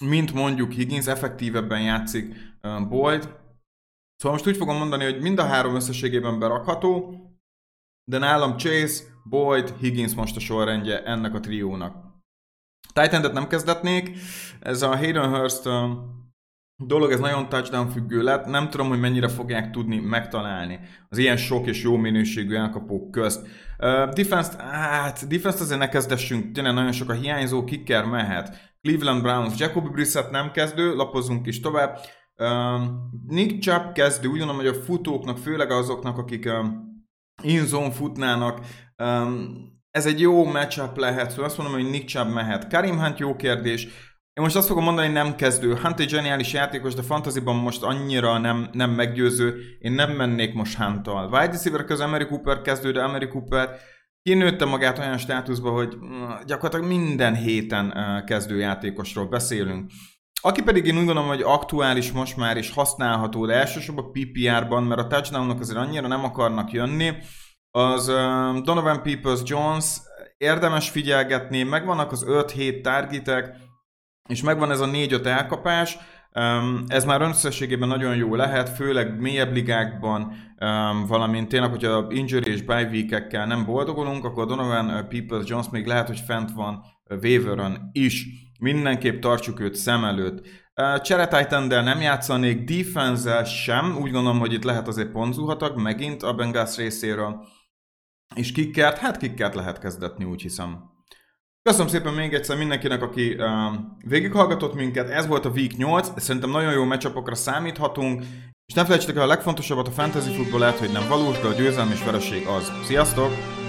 Speaker 4: mint mondjuk Higgins, effektívebben játszik Boyd. Szóval most úgy fogom mondani, hogy mind a három összességében berakható, de nálam Chase, Boyd, Higgins most a sorrendje ennek a triónak. titan nem kezdetnék, ez a Hayden Hurst dolog, ez nagyon touchdown függő lett, nem tudom, hogy mennyire fogják tudni megtalálni az ilyen sok és jó minőségű elkapók közt. Uh, defense hát defense azért ne kezdessünk, tényleg nagyon sok a hiányzó, kicker mehet. Cleveland Browns, Jacoby Brissett nem kezdő, lapozunk is tovább. Uh, Nick Chubb kezdő, úgy gondolom, hogy a futóknak, főleg azoknak, akik uh, in-zone futnának, um, ez egy jó matchup lehet, szóval azt mondom, hogy Nick Chubb mehet. Karim Hunt jó kérdés, én most azt fogom mondani, hogy nem kezdő. Hunt egy zseniális játékos, de fantasyban most annyira nem, nem meggyőző. Én nem mennék most Hunt-tal. Wide receiver közben Emery Cooper kezdő, de Emery Cooper kinőtte magát olyan státuszba, hogy mm, gyakorlatilag minden héten kezdő játékosról beszélünk. Aki pedig én úgy gondolom, hogy aktuális most már is használható, de elsősorban PPR-ban, mert a touchdownok azért annyira nem akarnak jönni, az Donovan Peoples-Jones érdemes figyelgetni, megvannak az 5-7 targetek, és megvan ez a 4-5 elkapás, ez már összességében nagyon jó lehet, főleg mélyebb ligákban, valamint tényleg, hogyha injury és bye week nem boldogulunk, akkor Donovan Peoples Jones még lehet, hogy fent van waiveren is. Mindenképp tartsuk őt szem előtt. Csere nem játszanék, defense sem, úgy gondolom, hogy itt lehet azért ponzulhatak, megint a Bengals részéről. És kikkert, hát kikkert lehet kezdetni, úgy hiszem. Köszönöm szépen még egyszer mindenkinek, aki uh, végighallgatott minket. Ez volt a Week 8, szerintem nagyon jó meccsapokra számíthatunk. És ne felejtsétek el a legfontosabbat, a fantasy futball lehet, hogy nem valós, de a győzelem és vereség az. Sziasztok!